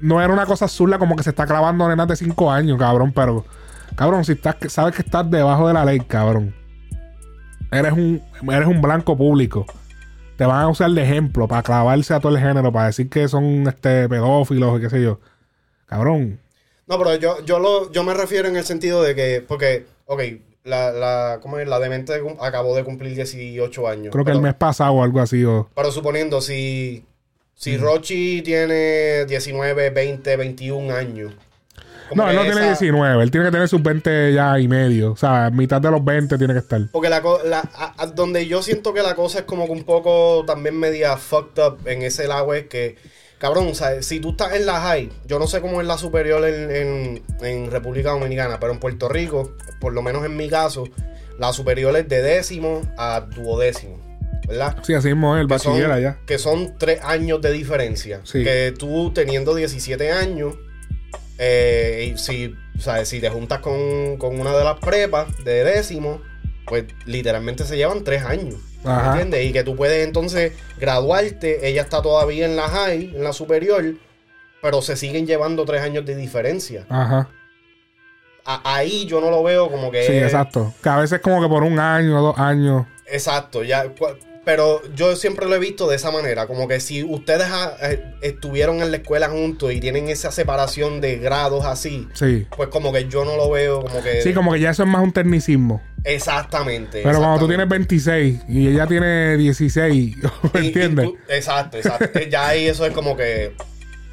no era una cosa azul como que se está clavando nenas de 5 años, cabrón, pero cabrón, si estás, sabes que estás debajo de la ley, cabrón. Eres un, eres un blanco público. Te van a usar de ejemplo para clavarse a todo el género, para decir que son este pedófilos y qué sé yo. Cabrón, No, pero yo, yo, lo, yo me refiero en el sentido de que, porque, ok, la, la, ¿cómo es? La demente acabó de cumplir 18 años. creo que pero, el mes pasado o algo así. O, pero suponiendo, si, si Mm. Rochi tiene 19, 20, 21 años. no, él no tiene esa- 19. Él tiene que tener sus 20 ya y medio. O sea, mitad de los 20 tiene que estar. Porque la, la a- a- donde yo siento que la cosa es como que un poco también media fucked up en ese lado es que, cabrón, o sea, si tú estás en la high, yo no sé cómo es la superior en, en- en República Dominicana, pero en Puerto Rico, por lo menos en mi caso, la superior es de décimo a duodécimo, ¿verdad? Sí, así mismo es el bachiller allá. Que son tres años de diferencia. Sí. Que tú teniendo 17 años, eh, y si, si te juntas con, con una de las prepas de décimo, pues literalmente se llevan tres años. ¿Me Ajá. ¿Entiendes? Y que tú puedes entonces graduarte, ella está todavía en la high, en la superior, pero se siguen llevando tres años de diferencia. Ajá. a- ahí yo no lo veo como que. Sí, exacto. Que a veces como que por un año, dos años. Exacto, ya. Pero yo siempre lo he visto de esa manera, como que si ustedes ah, eh, estuvieron en la escuela juntos y tienen esa separación de grados así, Sí. pues como que yo no lo veo como que... Sí, como que ya eso es más un tecnicismo. Exactamente. Pero cuando tú tienes 26 y ella tiene 16, ¿me Y- y entiendes? tú- exacto, exacto. ya ahí eso es como que...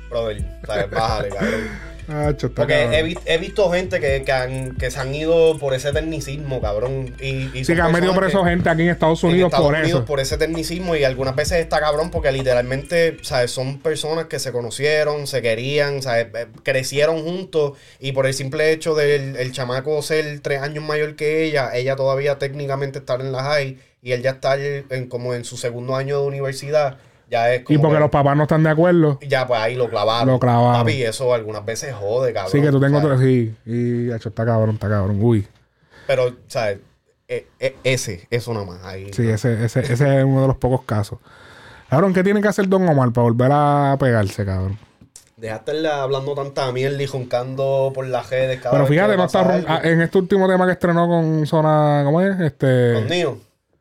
Brother, ¿sabes? Bájale, cabrón. Ah, Porque he, vi- he visto gente que, que, han- que se han ido por ese tecnicismo, cabrón. Y, y Sí, que han metido preso que- gente aquí en Estados en Unidos Estados por Unidos eso. por ese tecnicismo y algunas veces está cabrón porque literalmente, ¿sabes? Son personas que se conocieron, se querían, ¿sabes? Eh, Crecieron juntos y por el simple hecho del el chamaco ser tres años mayor que ella, ella todavía técnicamente estar en la high y él ya está en, como en su segundo año de universidad, ya es como Y porque que- los papás no están de acuerdo. ya pues ahí lo clavaron. Lo clavaron. Papi, eso algunas veces jode, cabrón. Sí, que tú tengo otro. Sí, y hecho, está cabrón, está cabrón. Uy. Pero, ¿sabes? E- e- ese, eso nomás. Ahí. Sí, ese, ese, ese es uno de los pocos casos. Cabrón, ¿qué tiene que hacer Don Omar para volver a pegarse, cabrón? Dejaste hablando tanta mierda y joncando por las redes, cabrón. Pero fíjate, no está ron- en este último tema que estrenó con Zona. ¿Cómo es? Este. Con Neo.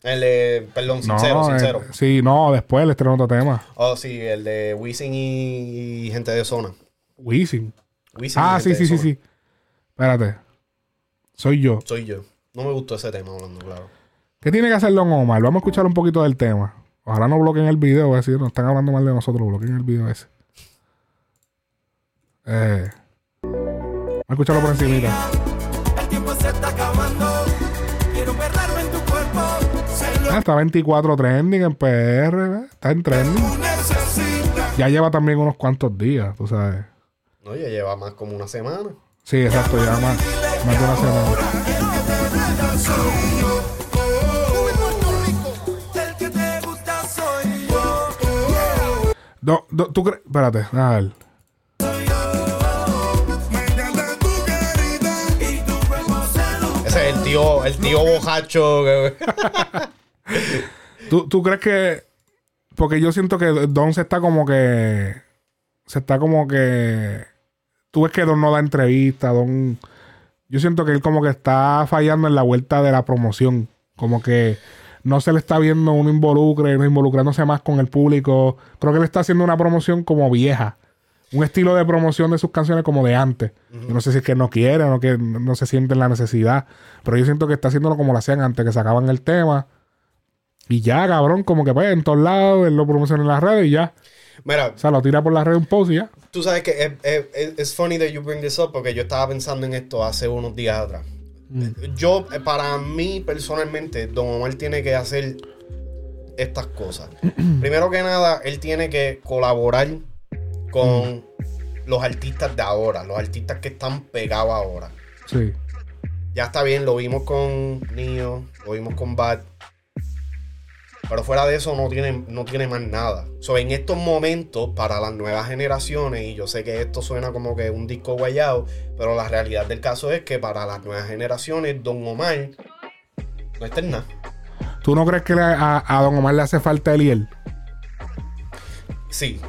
El de, perdón, sincero, no, sincero. eh, sí, no, después le estrenó otro tema. Oh, sí, el de Wisin y, y gente de zona. Wisin. Wisin Ah, y sí, gente sí, de sí, zona. sí. Espérate. Soy yo. Soy yo. No me gustó ese tema hablando, claro. ¿Qué tiene que hacer Don Omar? Vamos a escuchar un poquito del tema. Ojalá no bloqueen el video, a decir, nos están hablando mal de nosotros, bloqueen el video ese. Eh. Vamos a escucharlo por encimita. El tiempo se está está 24 trending en PR, ¿ves? está en trending. Ya lleva también unos cuantos días, tú sabes. No, ya lleva más como una semana. Sí, exacto, ya más, más de una semana. Do- do- ¿Tú crees? Espérate, a ver. Ese es el tío, el tío bojacho. ¿Tú, tú crees que.? Porque yo siento que Don se está como que. Se está como que. Tú ves que Don no da entrevista, Don. Yo siento que él como que está fallando en la vuelta de la promoción. Como que no se le está viendo un involucre, no involucrándose más con el público. Creo que él está haciendo una promoción como vieja. Un estilo de promoción de sus canciones como de antes. Yo no sé si es que no quiere o no, que no se siente en la necesidad. Pero yo siento que está haciéndolo como lo hacían antes, que sacaban el tema. Y ya, cabrón, como que pues en todos lados, él lo promociona en las redes y ya. Mira, O sea, lo tira por las redes un post y ya. Tú sabes que es, es- es- funny that you bring this up porque yo estaba pensando en esto hace unos días atrás. Yo, eh, para mí personalmente, Don Omar tiene que hacer estas cosas. Primero que nada, él tiene que colaborar con los artistas de ahora, los artistas que están pegados ahora. Sí. Ya está bien, lo vimos con Neo, lo vimos con Bad. Pero fuera de eso no tiene, no tiene más nada. So, en estos momentos, para las nuevas generaciones, y yo sé que esto suena como que un disco guayado, pero la realidad del caso es que para las nuevas generaciones, Don Omar no está en nada. ¿Tú no crees que a, a Don Omar le hace falta Eliel? Sí.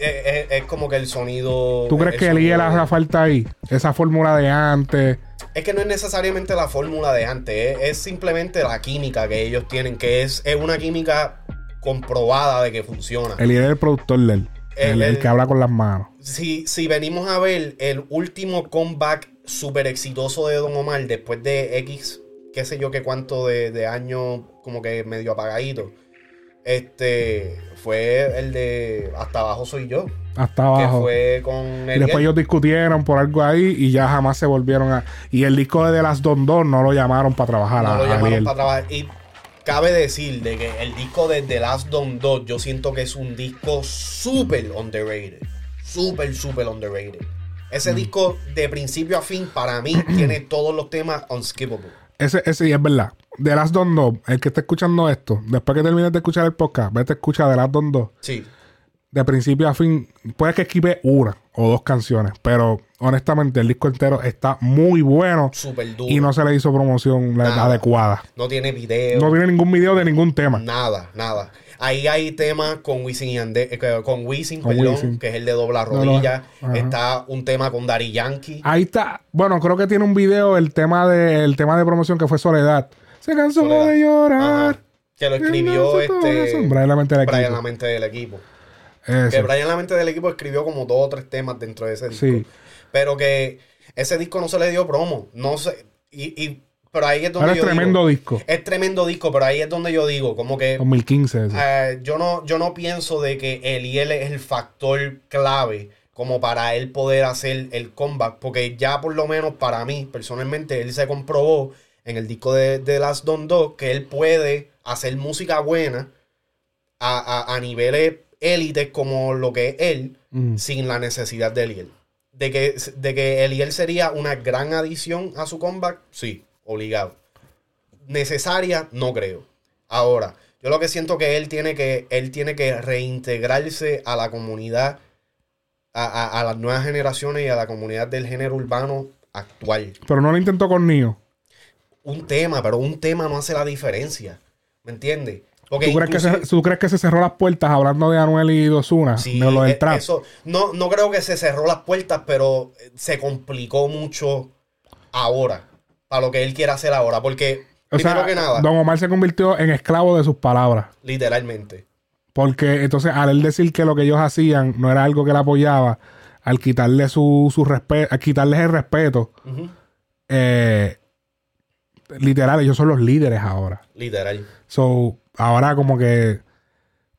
Eh, eh, eh, es como que el sonido. ¿Tú crees el que Eliel de- hace falta ahí? Esa fórmula de antes. Es que no es necesariamente la fórmula de antes, es, es simplemente la química que ellos tienen, que es, es una química comprobada de que funciona. Eliel es el productor de él. El- El, el el- que habla con las manos. Si, si venimos a ver el último comeback súper exitoso de Don Omar después de X, qué sé yo qué cuánto de, de años como que medio apagadito, este fue el de Hasta abajo soy yo. Hasta Que abajo. fue con Y Eliel. después ellos discutieron por algo ahí y ya jamás se volvieron a. Y el disco de The Last Don Don no lo llamaron para trabajar No a, lo llamaron para trabajar. Y cabe decir de que el disco de The Last Don Dot, yo siento que es un disco súper underrated. Súper, súper underrated. Mm. Ese disco, de principio a fin, para mí, tiene todos los temas unskippable. Ese, ese, y es verdad. The Last Don Don, el que está escuchando esto, después que termines de escuchar el podcast, vete a escuchar The Last Don Don. Sí. de principio a fin, puede que esquive una o dos canciones, pero honestamente el disco entero está muy bueno Súper duro. y no se le hizo promoción la- adecuada. No tiene video. No tiene ningún video de ningún tema. Nada, nada. Ahí hay temas con Wisin y Yandel, eh, con Wisin, Con perdón, Wisin. que es el de dobla No, no, rodilla. Está un tema con Dari Yankee. Ahí está. Bueno, creo que tiene un video el tema de el tema de promoción que fue Soledad. Se cansó Soledad. de llorar. Que lo escribió este. Brian Lamente del Brian equipo. Lamente del equipo. Que Brian Lamente del equipo escribió como dos o tres temas dentro de ese disco. Sí. Pero que ese disco no se le dio promo. No sé. Y, y- pero ahí es donde Ahora es yo tremendo digo- disco. Es tremendo disco, pero ahí es donde yo digo, como que 2015. ese. eh, yo, no, yo no pienso de que Eliel es el factor clave como para él poder hacer el comeback, porque ya por lo menos para mí, personalmente, él se comprobó en el disco de, de Last Don Dog que él puede hacer música buena a, a- a niveles élites como lo que es él, Mm. sin la necesidad de Eliel. De que, de que Eliel sería una gran adición a su comeback, sí, obligado. Necesaria, no creo. Ahora, yo lo que siento que él tiene que, él tiene que reintegrarse a la comunidad, a, a- a las nuevas generaciones y a la comunidad del género urbano actual. Pero no lo intentó con Nio. Un tema, pero un tema no hace la diferencia. ¿Me entiendes? Porque ¿Tú crees, que se, ¿Tú crees que se cerró las puertas hablando de Anuel y Dosuna? Sí, de lo del eh, trap. eso, no, no creo que se cerró las puertas, pero eh, se complicó mucho ahora. Para lo que él quiere hacer ahora. Porque, o primero sea, que nada, Don Omar se convirtió en esclavo de sus palabras. literalmente. Porque entonces al él decir que lo que ellos hacían no era algo que él apoyaba, al quitarle su, su respeto, al quitarles el respeto, eh, literal, ellos son los líderes ahora. Literal. So, ahora como que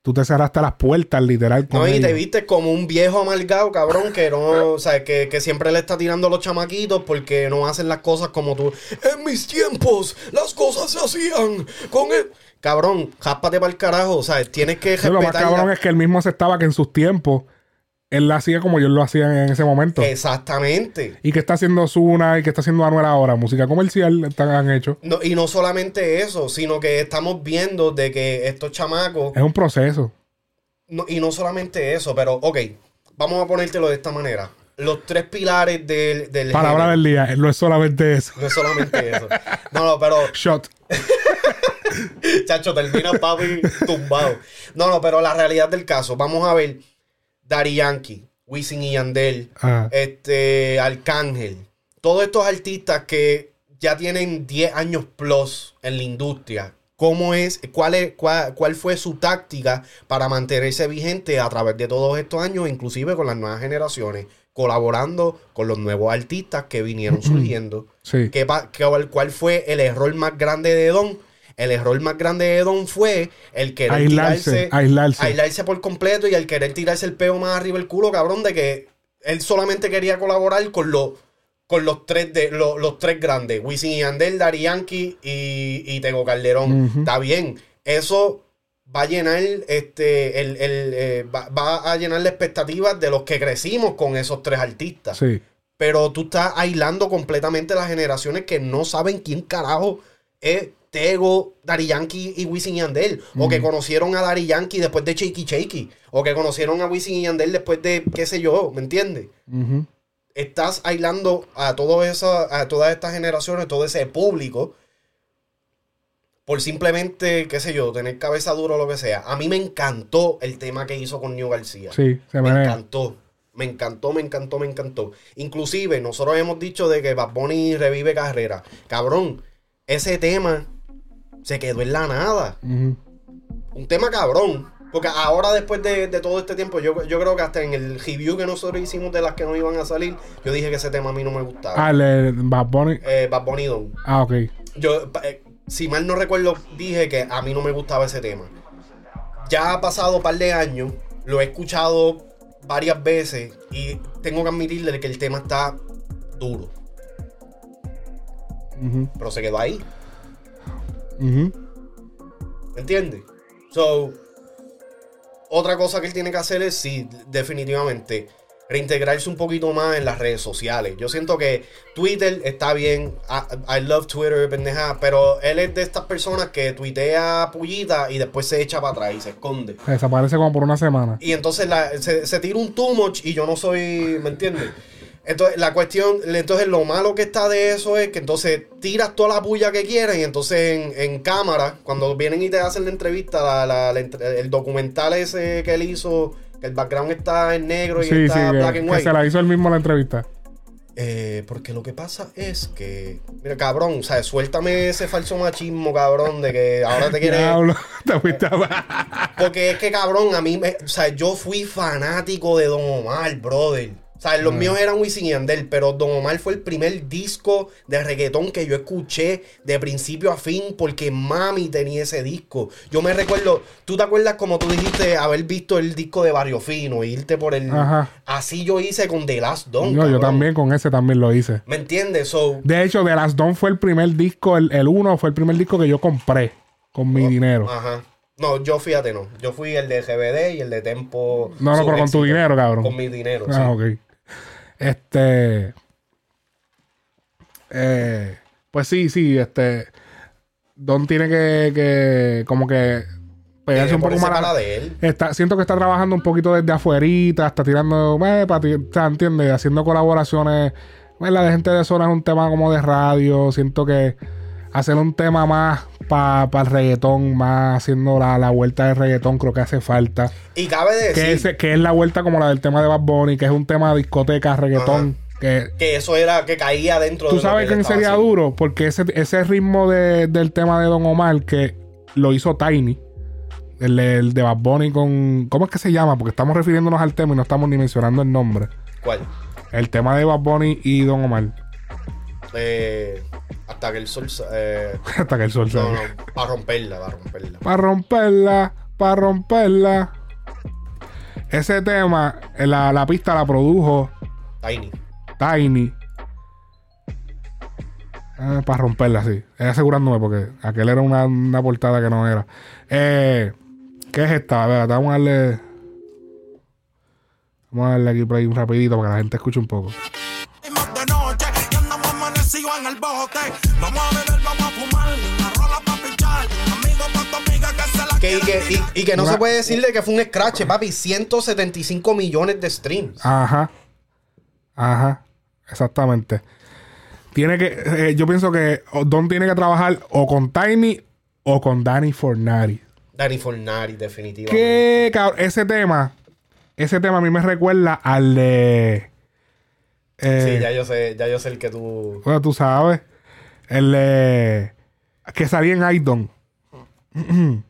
tú te cerraste las puertas, literal. con No, y te viste como un viejo amargado, cabrón, que no, o sea, que, que siempre le está tirando a los chamaquitos porque no hacen las cosas como tú. En mis tiempos, las cosas se hacían con el. Cabrón, jáspate para el carajo, o sea, tienes que Sí, lo más respetar. cabrón es que él mismo aceptaba que en sus tiempos él lo hacía como ellos lo hacían en ese momento. Exactamente. Y que está haciendo Zuna y que está haciendo Anuel ahora, música comercial están, han hecho. No, y no solamente eso, sino que estamos viendo de que estos chamacos, Es un proceso. no- y no solamente eso, pero ok, vamos a ponértelo de esta manera. Los tres pilares del, del Palabra género. del día, no es solamente eso. No es solamente eso. No, no, pero Shot. Chacho, termina papi tumbado. No, no, pero la realidad del caso, vamos a ver Daddy Yankee, Wisin y Yandel, Ajá. este, Arcángel, todos estos artistas que ya tienen 10 años plus en la industria. ¿Cómo es, cuál, es cuál, cuál fue su táctica para mantenerse vigente a través de todos estos años, inclusive con las nuevas generaciones, colaborando con los nuevos artistas que vinieron surgiendo? Sí. ¿Qué pa- qué- ¿Cuál fue el error más grande de Don? El error más grande de Don fue el querer Aislarse, tirarse, aislarse. aislarse por completo y el querer tirarse el peo más arriba el culo, cabrón, de que él solamente quería colaborar con los con los tres de los, los tres grandes, Wisin y Yandel, Daddy Yankee y, y Tego Calderón. Está bien. Eso va a llenar este el, el, eh, va, va a llenar las expectativas de los que crecimos con esos tres artistas. Sí. Pero tú estás aislando completamente las generaciones que no saben quién carajo es Tego, Dari Yankee y Wisin y Yandel. O que conocieron a Dari Yankee después de Shaky Shaky. O que conocieron a Wisin y Yandel después de qué sé yo, ¿me entiendes? Estás aislando a, todo esa, a todas estas generaciones, todo ese público, por simplemente, qué sé yo, tener cabeza dura o lo que sea. A mí me encantó el tema que hizo con New García. Sí, se Me menea. encantó. Me encantó, me encantó, me encantó. Inclusive, nosotros hemos dicho de que Bad Bunny revive carrera. Cabrón, ese tema se quedó en la nada. Un tema cabrón. Porque ahora, después de, de todo este tiempo, yo, yo creo que hasta en el review que nosotros hicimos de las que no iban a salir, yo dije que ese tema a mí no me gustaba. Ah, el de Bad Bunny. Eh, Bad Bunny Don. Ah, ok. Yo, eh, si mal no recuerdo, dije que a mí no me gustaba ese tema. Ya ha pasado un par de años, lo he escuchado varias veces y tengo que admitirle que el tema está duro. Pero se quedó ahí, Ujú. ¿me entiendes? So, otra cosa que él tiene que hacer es, sí, definitivamente, reintegrarse un poquito más en las redes sociales. Yo siento que Twitter está bien, I, I love Twitter, pendeja, pero él es de estas personas que tuitea pullita y después se echa para atrás y se esconde. Desaparece como por una semana. Y entonces la- se, se tira un too much y yo no soy, ¿me entiendes? Entonces, la cuestión, entonces lo malo que está de eso es que entonces tiras toda la puya que quieras y entonces en, en cámara, cuando vienen y te hacen la entrevista, la- la- la entre- el documental ese que él hizo, que el background está en negro y Sí, sí, está que, black and que white. se la hizo él mismo la entrevista. Eh, porque lo que pasa es que, mira, cabrón, o sea, suéltame ese falso machismo, cabrón, de que ahora te quieres... Diablo, te fuiste Porque es que, cabrón, a mí, me, o sea, yo fui fanático de Don Omar, brother. O sea, los Mm. míos eran Wisin y Yandel, pero Don Omar fue el primer disco de reggaetón que yo escuché de principio a fin porque mami tenía ese disco. Yo me recuerdo, ¿tú te acuerdas como tú dijiste haber visto el disco de Barrio Fino, irte por el... Ajá. Así yo hice con The Last Don, No, yo también con ese también lo hice. ¿Me entiendes? So, De hecho, The Last Dawn fue el primer disco, el, el uno fue el primer disco que yo compré con mi dinero. Ajá. No, yo fíjate, no. Yo fui el de GBD y el de Tempo. No, no, pero con tu dinero, cabrón. Con mi dinero, Ah, sí. ok. Este. eh, pues sí, sí, este. Don tiene que, que como que pegarse un poco más. para la de él. Está, siento que está trabajando un poquito desde afuerita, está tirando, eh, pa' ti- o sea, ¿entiendes? Haciendo colaboraciones. Bueno, la de gente de zona es un tema como de radio. Siento que hacer un tema más para el reggaetón, más haciendo la, la vuelta del reggaetón, creo que hace falta. Y cabe de Que, decir ese- que es la vuelta como la del tema de Bad Bunny, que es un tema de discoteca, reggaetón. Que que eso era que caía dentro tú de sabes que quién sería haciendo. duro, porque ese, ese ritmo de- del tema de Don Omar, que lo hizo Tiny, el, el de Bad Bunny con. ¿Cómo es que se llama? Porque estamos refiriéndonos al tema y no estamos ni mencionando el nombre. ¿Cuál? El tema de Bad Bunny y Don Omar. Eh, hasta que el sol. Eh, Hasta que el sol no, no, para romperla, para romperla. Para romperla, para romperla. Ese tema, eh, la, la pista la produjo Tiny. Tiny. para romperla, sí. Es asegurándome porque aquel era una, una portada que no era. Eh, ¿Qué es esta? A ver, vamos a darle. Vamos a darle aquí play un rapidito para que la gente escuche un poco. de noche y andamos amanecidos en el bote. Vamos a beber, vamos a fumar, una rola pa' pinchar. Amigo pa' tu amiga que se la Que, y, que, y, y que no Una- se puede decirle que fue un scratch, papi. 175 millones de streams. Ajá. Ajá. Exactamente. Tiene que. eh, yo pienso que Don tiene que trabajar o con Tiny o con Danny Fornari. Danny Fornari, definitivamente. Que cabrón, ese tema. Ese tema a mí me recuerda al de. eh, Sí, ya yo sé, ya yo sé el que tú. Bueno, tú sabes. El de. Que salía en Idon.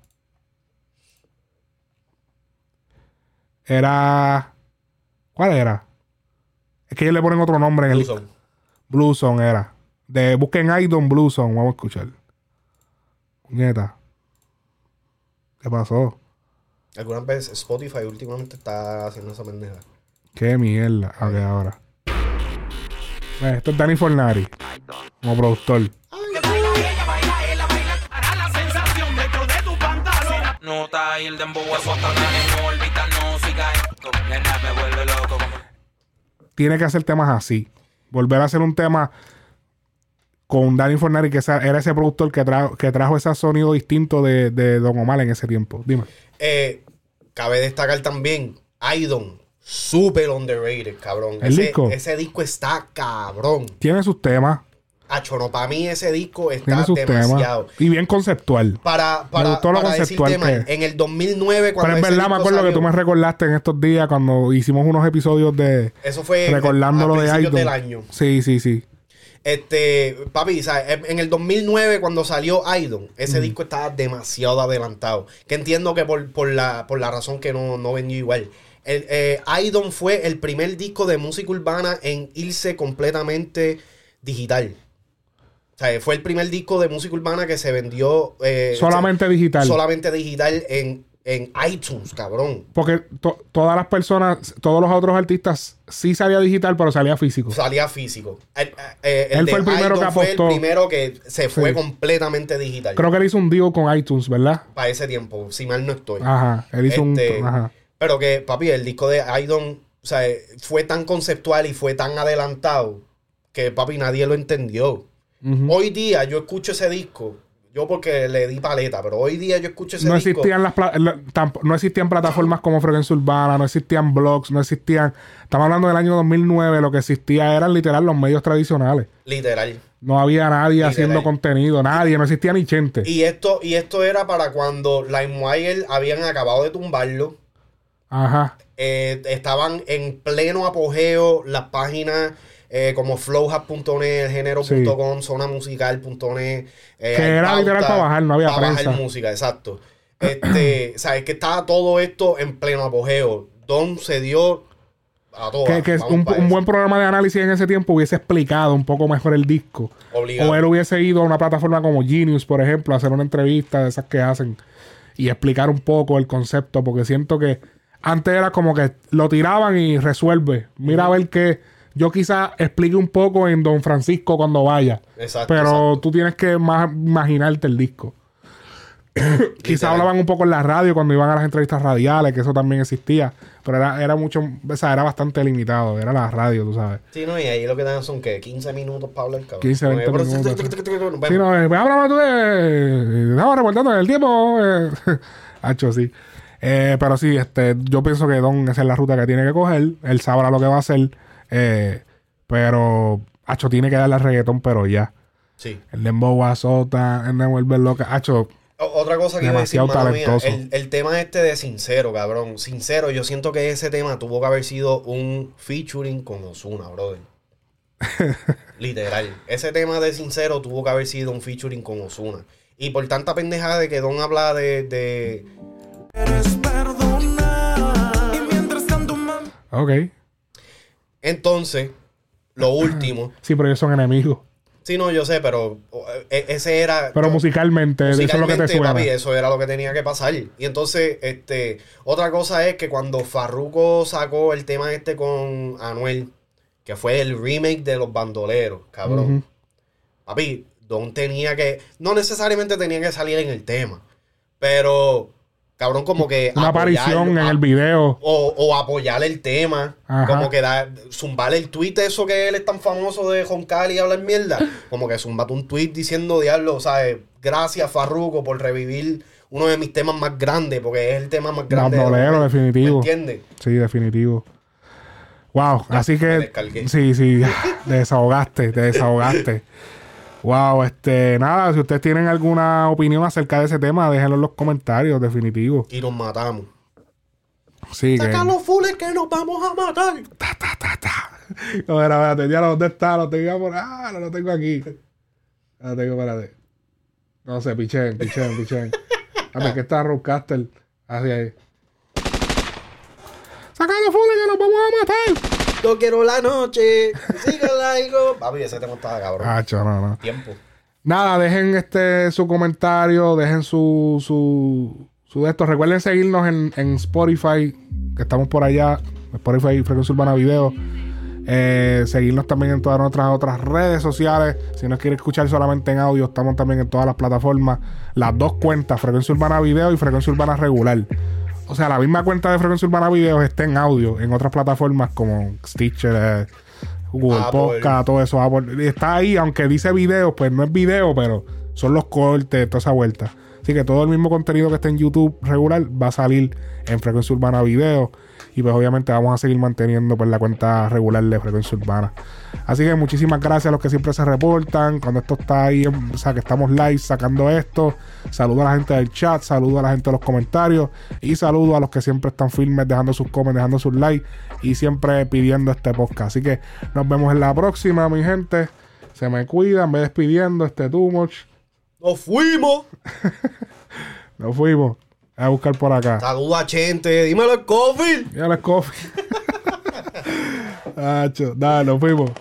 Era. ¿Cuál era? Es que ellos le ponen otro nombre en el. Blue Zone. Blue Zone era. De, busquen Idon Blue Zone. Vamos a escuchar. Nieta. ¿Qué pasó? Algunas veces Spotify últimamente está haciendo esa pendeja. Qué mierda. Ok, ahora. Eh, Esto es Danny Fornari. Como productor. Tiene que hacer temas así. Volver a hacer un tema con Danny Fornari, que era ese productor que, tra- que trajo ese sonido distinto de, de Don Omar en ese tiempo. Dime. Eh, cabe destacar también Idon. Super underrated, cabrón. ¿El ese, disco? ese disco está cabrón. Tiene sus temas. Acho, no, para mí ese disco está demasiado. temas. Y bien conceptual. Para, Me para, gustó lo para conceptual decirte, que- en el 2009 cuando Pero es verdad, me acuerdo que salió, tú me recordaste en estos días cuando hicimos unos episodios de. Eso fue Recordando a de Idol. del año. Sí, sí, sí. Este, papi, ¿sabes? en el 2009 cuando salió Idol, ese Mm. disco estaba demasiado adelantado. Que entiendo que por, por la, por la razón que no, no vendió igual. El, eh, Idol fue el primer disco de música urbana en irse completamente digital. O sea, fue el primer disco de música urbana que se vendió eh, Solamente digital. Solamente digital en, en iTunes, cabrón. Porque to- todas las personas, todos los otros artistas sí salía digital, pero salía físico. Salía físico. El, eh, Él fue el primero Idol que fue el apostó. primero que se fue Sí. completamente digital. Creo que él hizo un deal con iTunes, ¿verdad? para ese tiempo, si mal no estoy. Ajá. Él hizo Este, un. Ajá. Pero que, papi, el disco de Idon o sea, fue tan conceptual y fue tan adelantado que papi nadie lo entendió. Hoy día yo escucho ese disco, yo porque le di paleta, pero hoy día yo escucho ese No disco. existían, las la- no existían plataformas como Frecuencia Urbana, no existían blogs, no existían... Estamos hablando del año 2009, lo que existía eran literal los medios tradicionales. Literal. No había nadie Literal. haciendo contenido, nadie, no existía ni Chente. Y esto, y esto era para cuando LimeWire habían acabado de tumbarlo. Ajá. Eh, estaban en pleno apogeo las páginas eh, como flowhub.net, género.com, zonamusical.net. Eh, Que era literal para bajar, no había para bajar prensa. música, exacto. Este, sabes que estaba todo esto en pleno apogeo. Don se dio a todas. que, que un, un buen programa de análisis en ese tiempo hubiese explicado un poco mejor el disco. Obligado. O él hubiese ido a una plataforma como Genius, por ejemplo, a hacer una entrevista de esas que hacen y explicar un poco el concepto, porque siento que antes era como que lo tiraban y resuelve. Mira a ver que yo quizá explique un poco en Don Francisco cuando vaya. Exacto, pero exacto. tú tienes que más imaginarte el disco. Quizá hablaban un poco en la radio cuando iban a las entrevistas radiales, que eso también existía. Pero era, era mucho, o sea, era bastante limitado. Era la radio, tú sabes. Sí, no, y ahí lo que dan son que 15 minutos para hablar, cabrón. 15, 20 Pero- minutos. Sí, no, eh, pues, háblame tú de. Estamos reportando en el tiempo. Eh. Hacho, sí. Eh, pero sí, este, yo pienso que Don esa es la ruta que tiene que coger. Él sabrá lo que va a hacer. Eh, pero, Hacho, tiene que darle al reggaetón, pero ya. Sí. El Dembow azota, el de vuelve loca. Hacho, Otra cosa que iba a decir, Demasiado mano mía, talentoso. el, el tema este de Sincero, cabrón. Sincero, yo siento que ese tema tuvo que haber sido un featuring con Osuna, brother. Literal. Ese tema de Sincero tuvo que haber sido un featuring con Osuna. Y por tanta pendejada de que Don habla de... de ok. Entonces, lo último... Sí, pero ellos son enemigos. Sí, no, yo sé, pero eh, ese era... Pero musicalmente, eso es lo que te Musicalmente, suena. papi, eso era lo que tenía que pasar. Y entonces, este, otra cosa es que cuando Farruko sacó el tema este con Anuel, que fue el remake de Los Bandoleros, cabrón. Papi, Don tenía que, no necesariamente tenía que salir en el tema, pero, cabrón, como que... Una aparición en el video. o, o apoyar el tema. Ajá. Como que da, zumbar el tweet eso que él es tan famoso de Roncal y hablar mierda. Como que zumbate un tweet diciendo, diablo, ¿sabes? Gracias, Farruko, por revivir uno de mis temas más grandes, porque es el tema más grande. de Bandolero, Anuel. definitivo. ¿Me entiendes? Sí, definitivo. Wow, así que sí, sí, te desahogaste, te desahogaste. Wow, este, nada, si ustedes tienen alguna opinión acerca de ese tema, déjenlo en los comentarios, definitivo. Y nos matamos. Sí, que... Saca los fules que nos vamos a matar. No, espera, espérate, ya ¿dónde está? Lo tenía por... Ah, no lo tengo aquí. Lo tengo, espérate. No sé, pichen, pichen, pichen. A ver, que está Roadcaster. Así ahí. ¡Saca los fules que nos vamos a matar! Yo quiero la noche. Síguela, hijo. Papi, ese tema estaba cabrón. Ah, no, no. Tiempo. Nada, dejen este su comentario, dejen su, su, su de esto. Recuerden seguirnos en, en Spotify, que estamos por allá, Spotify Frecuencia Urbana Video. Eh, seguirnos también en todas nuestras otras redes sociales. Si no quiere escuchar solamente en audio, estamos también en todas las plataformas. Las dos cuentas, Frecuencia Urbana Video y Frecuencia Urbana Regular. O sea, la misma cuenta de Frecuencia Urbana Video está en audio en otras plataformas como Stitcher, eh, Google Apple. Podcast, todo eso. Apple. Está ahí, aunque dice video, pues no es video, pero son los cortes, toda esa vuelta. Así que todo el mismo contenido que está en YouTube regular va a salir en Frecuencia Urbana Video. Y pues obviamente vamos a seguir manteniendo pues, la cuenta regular de Frecuencia Urbana. Así que muchísimas gracias a los que siempre se reportan. Cuando esto está ahí, o sea, que estamos live sacando esto. Saludo a la gente del chat, saludo a la gente de los comentarios. Y saludo a los que siempre están firmes dejando sus comments, dejando sus likes. Y siempre pidiendo este podcast. Así que nos vemos en la próxima, mi gente. Se me cuidan, me despidiendo este Too Much. ¡Nos fuimos! Nos fuimos. A buscar por acá. Saluda a Chente. Dímelo, Coffee. Ya les coffee. Hacho, Dale, nos fuimos.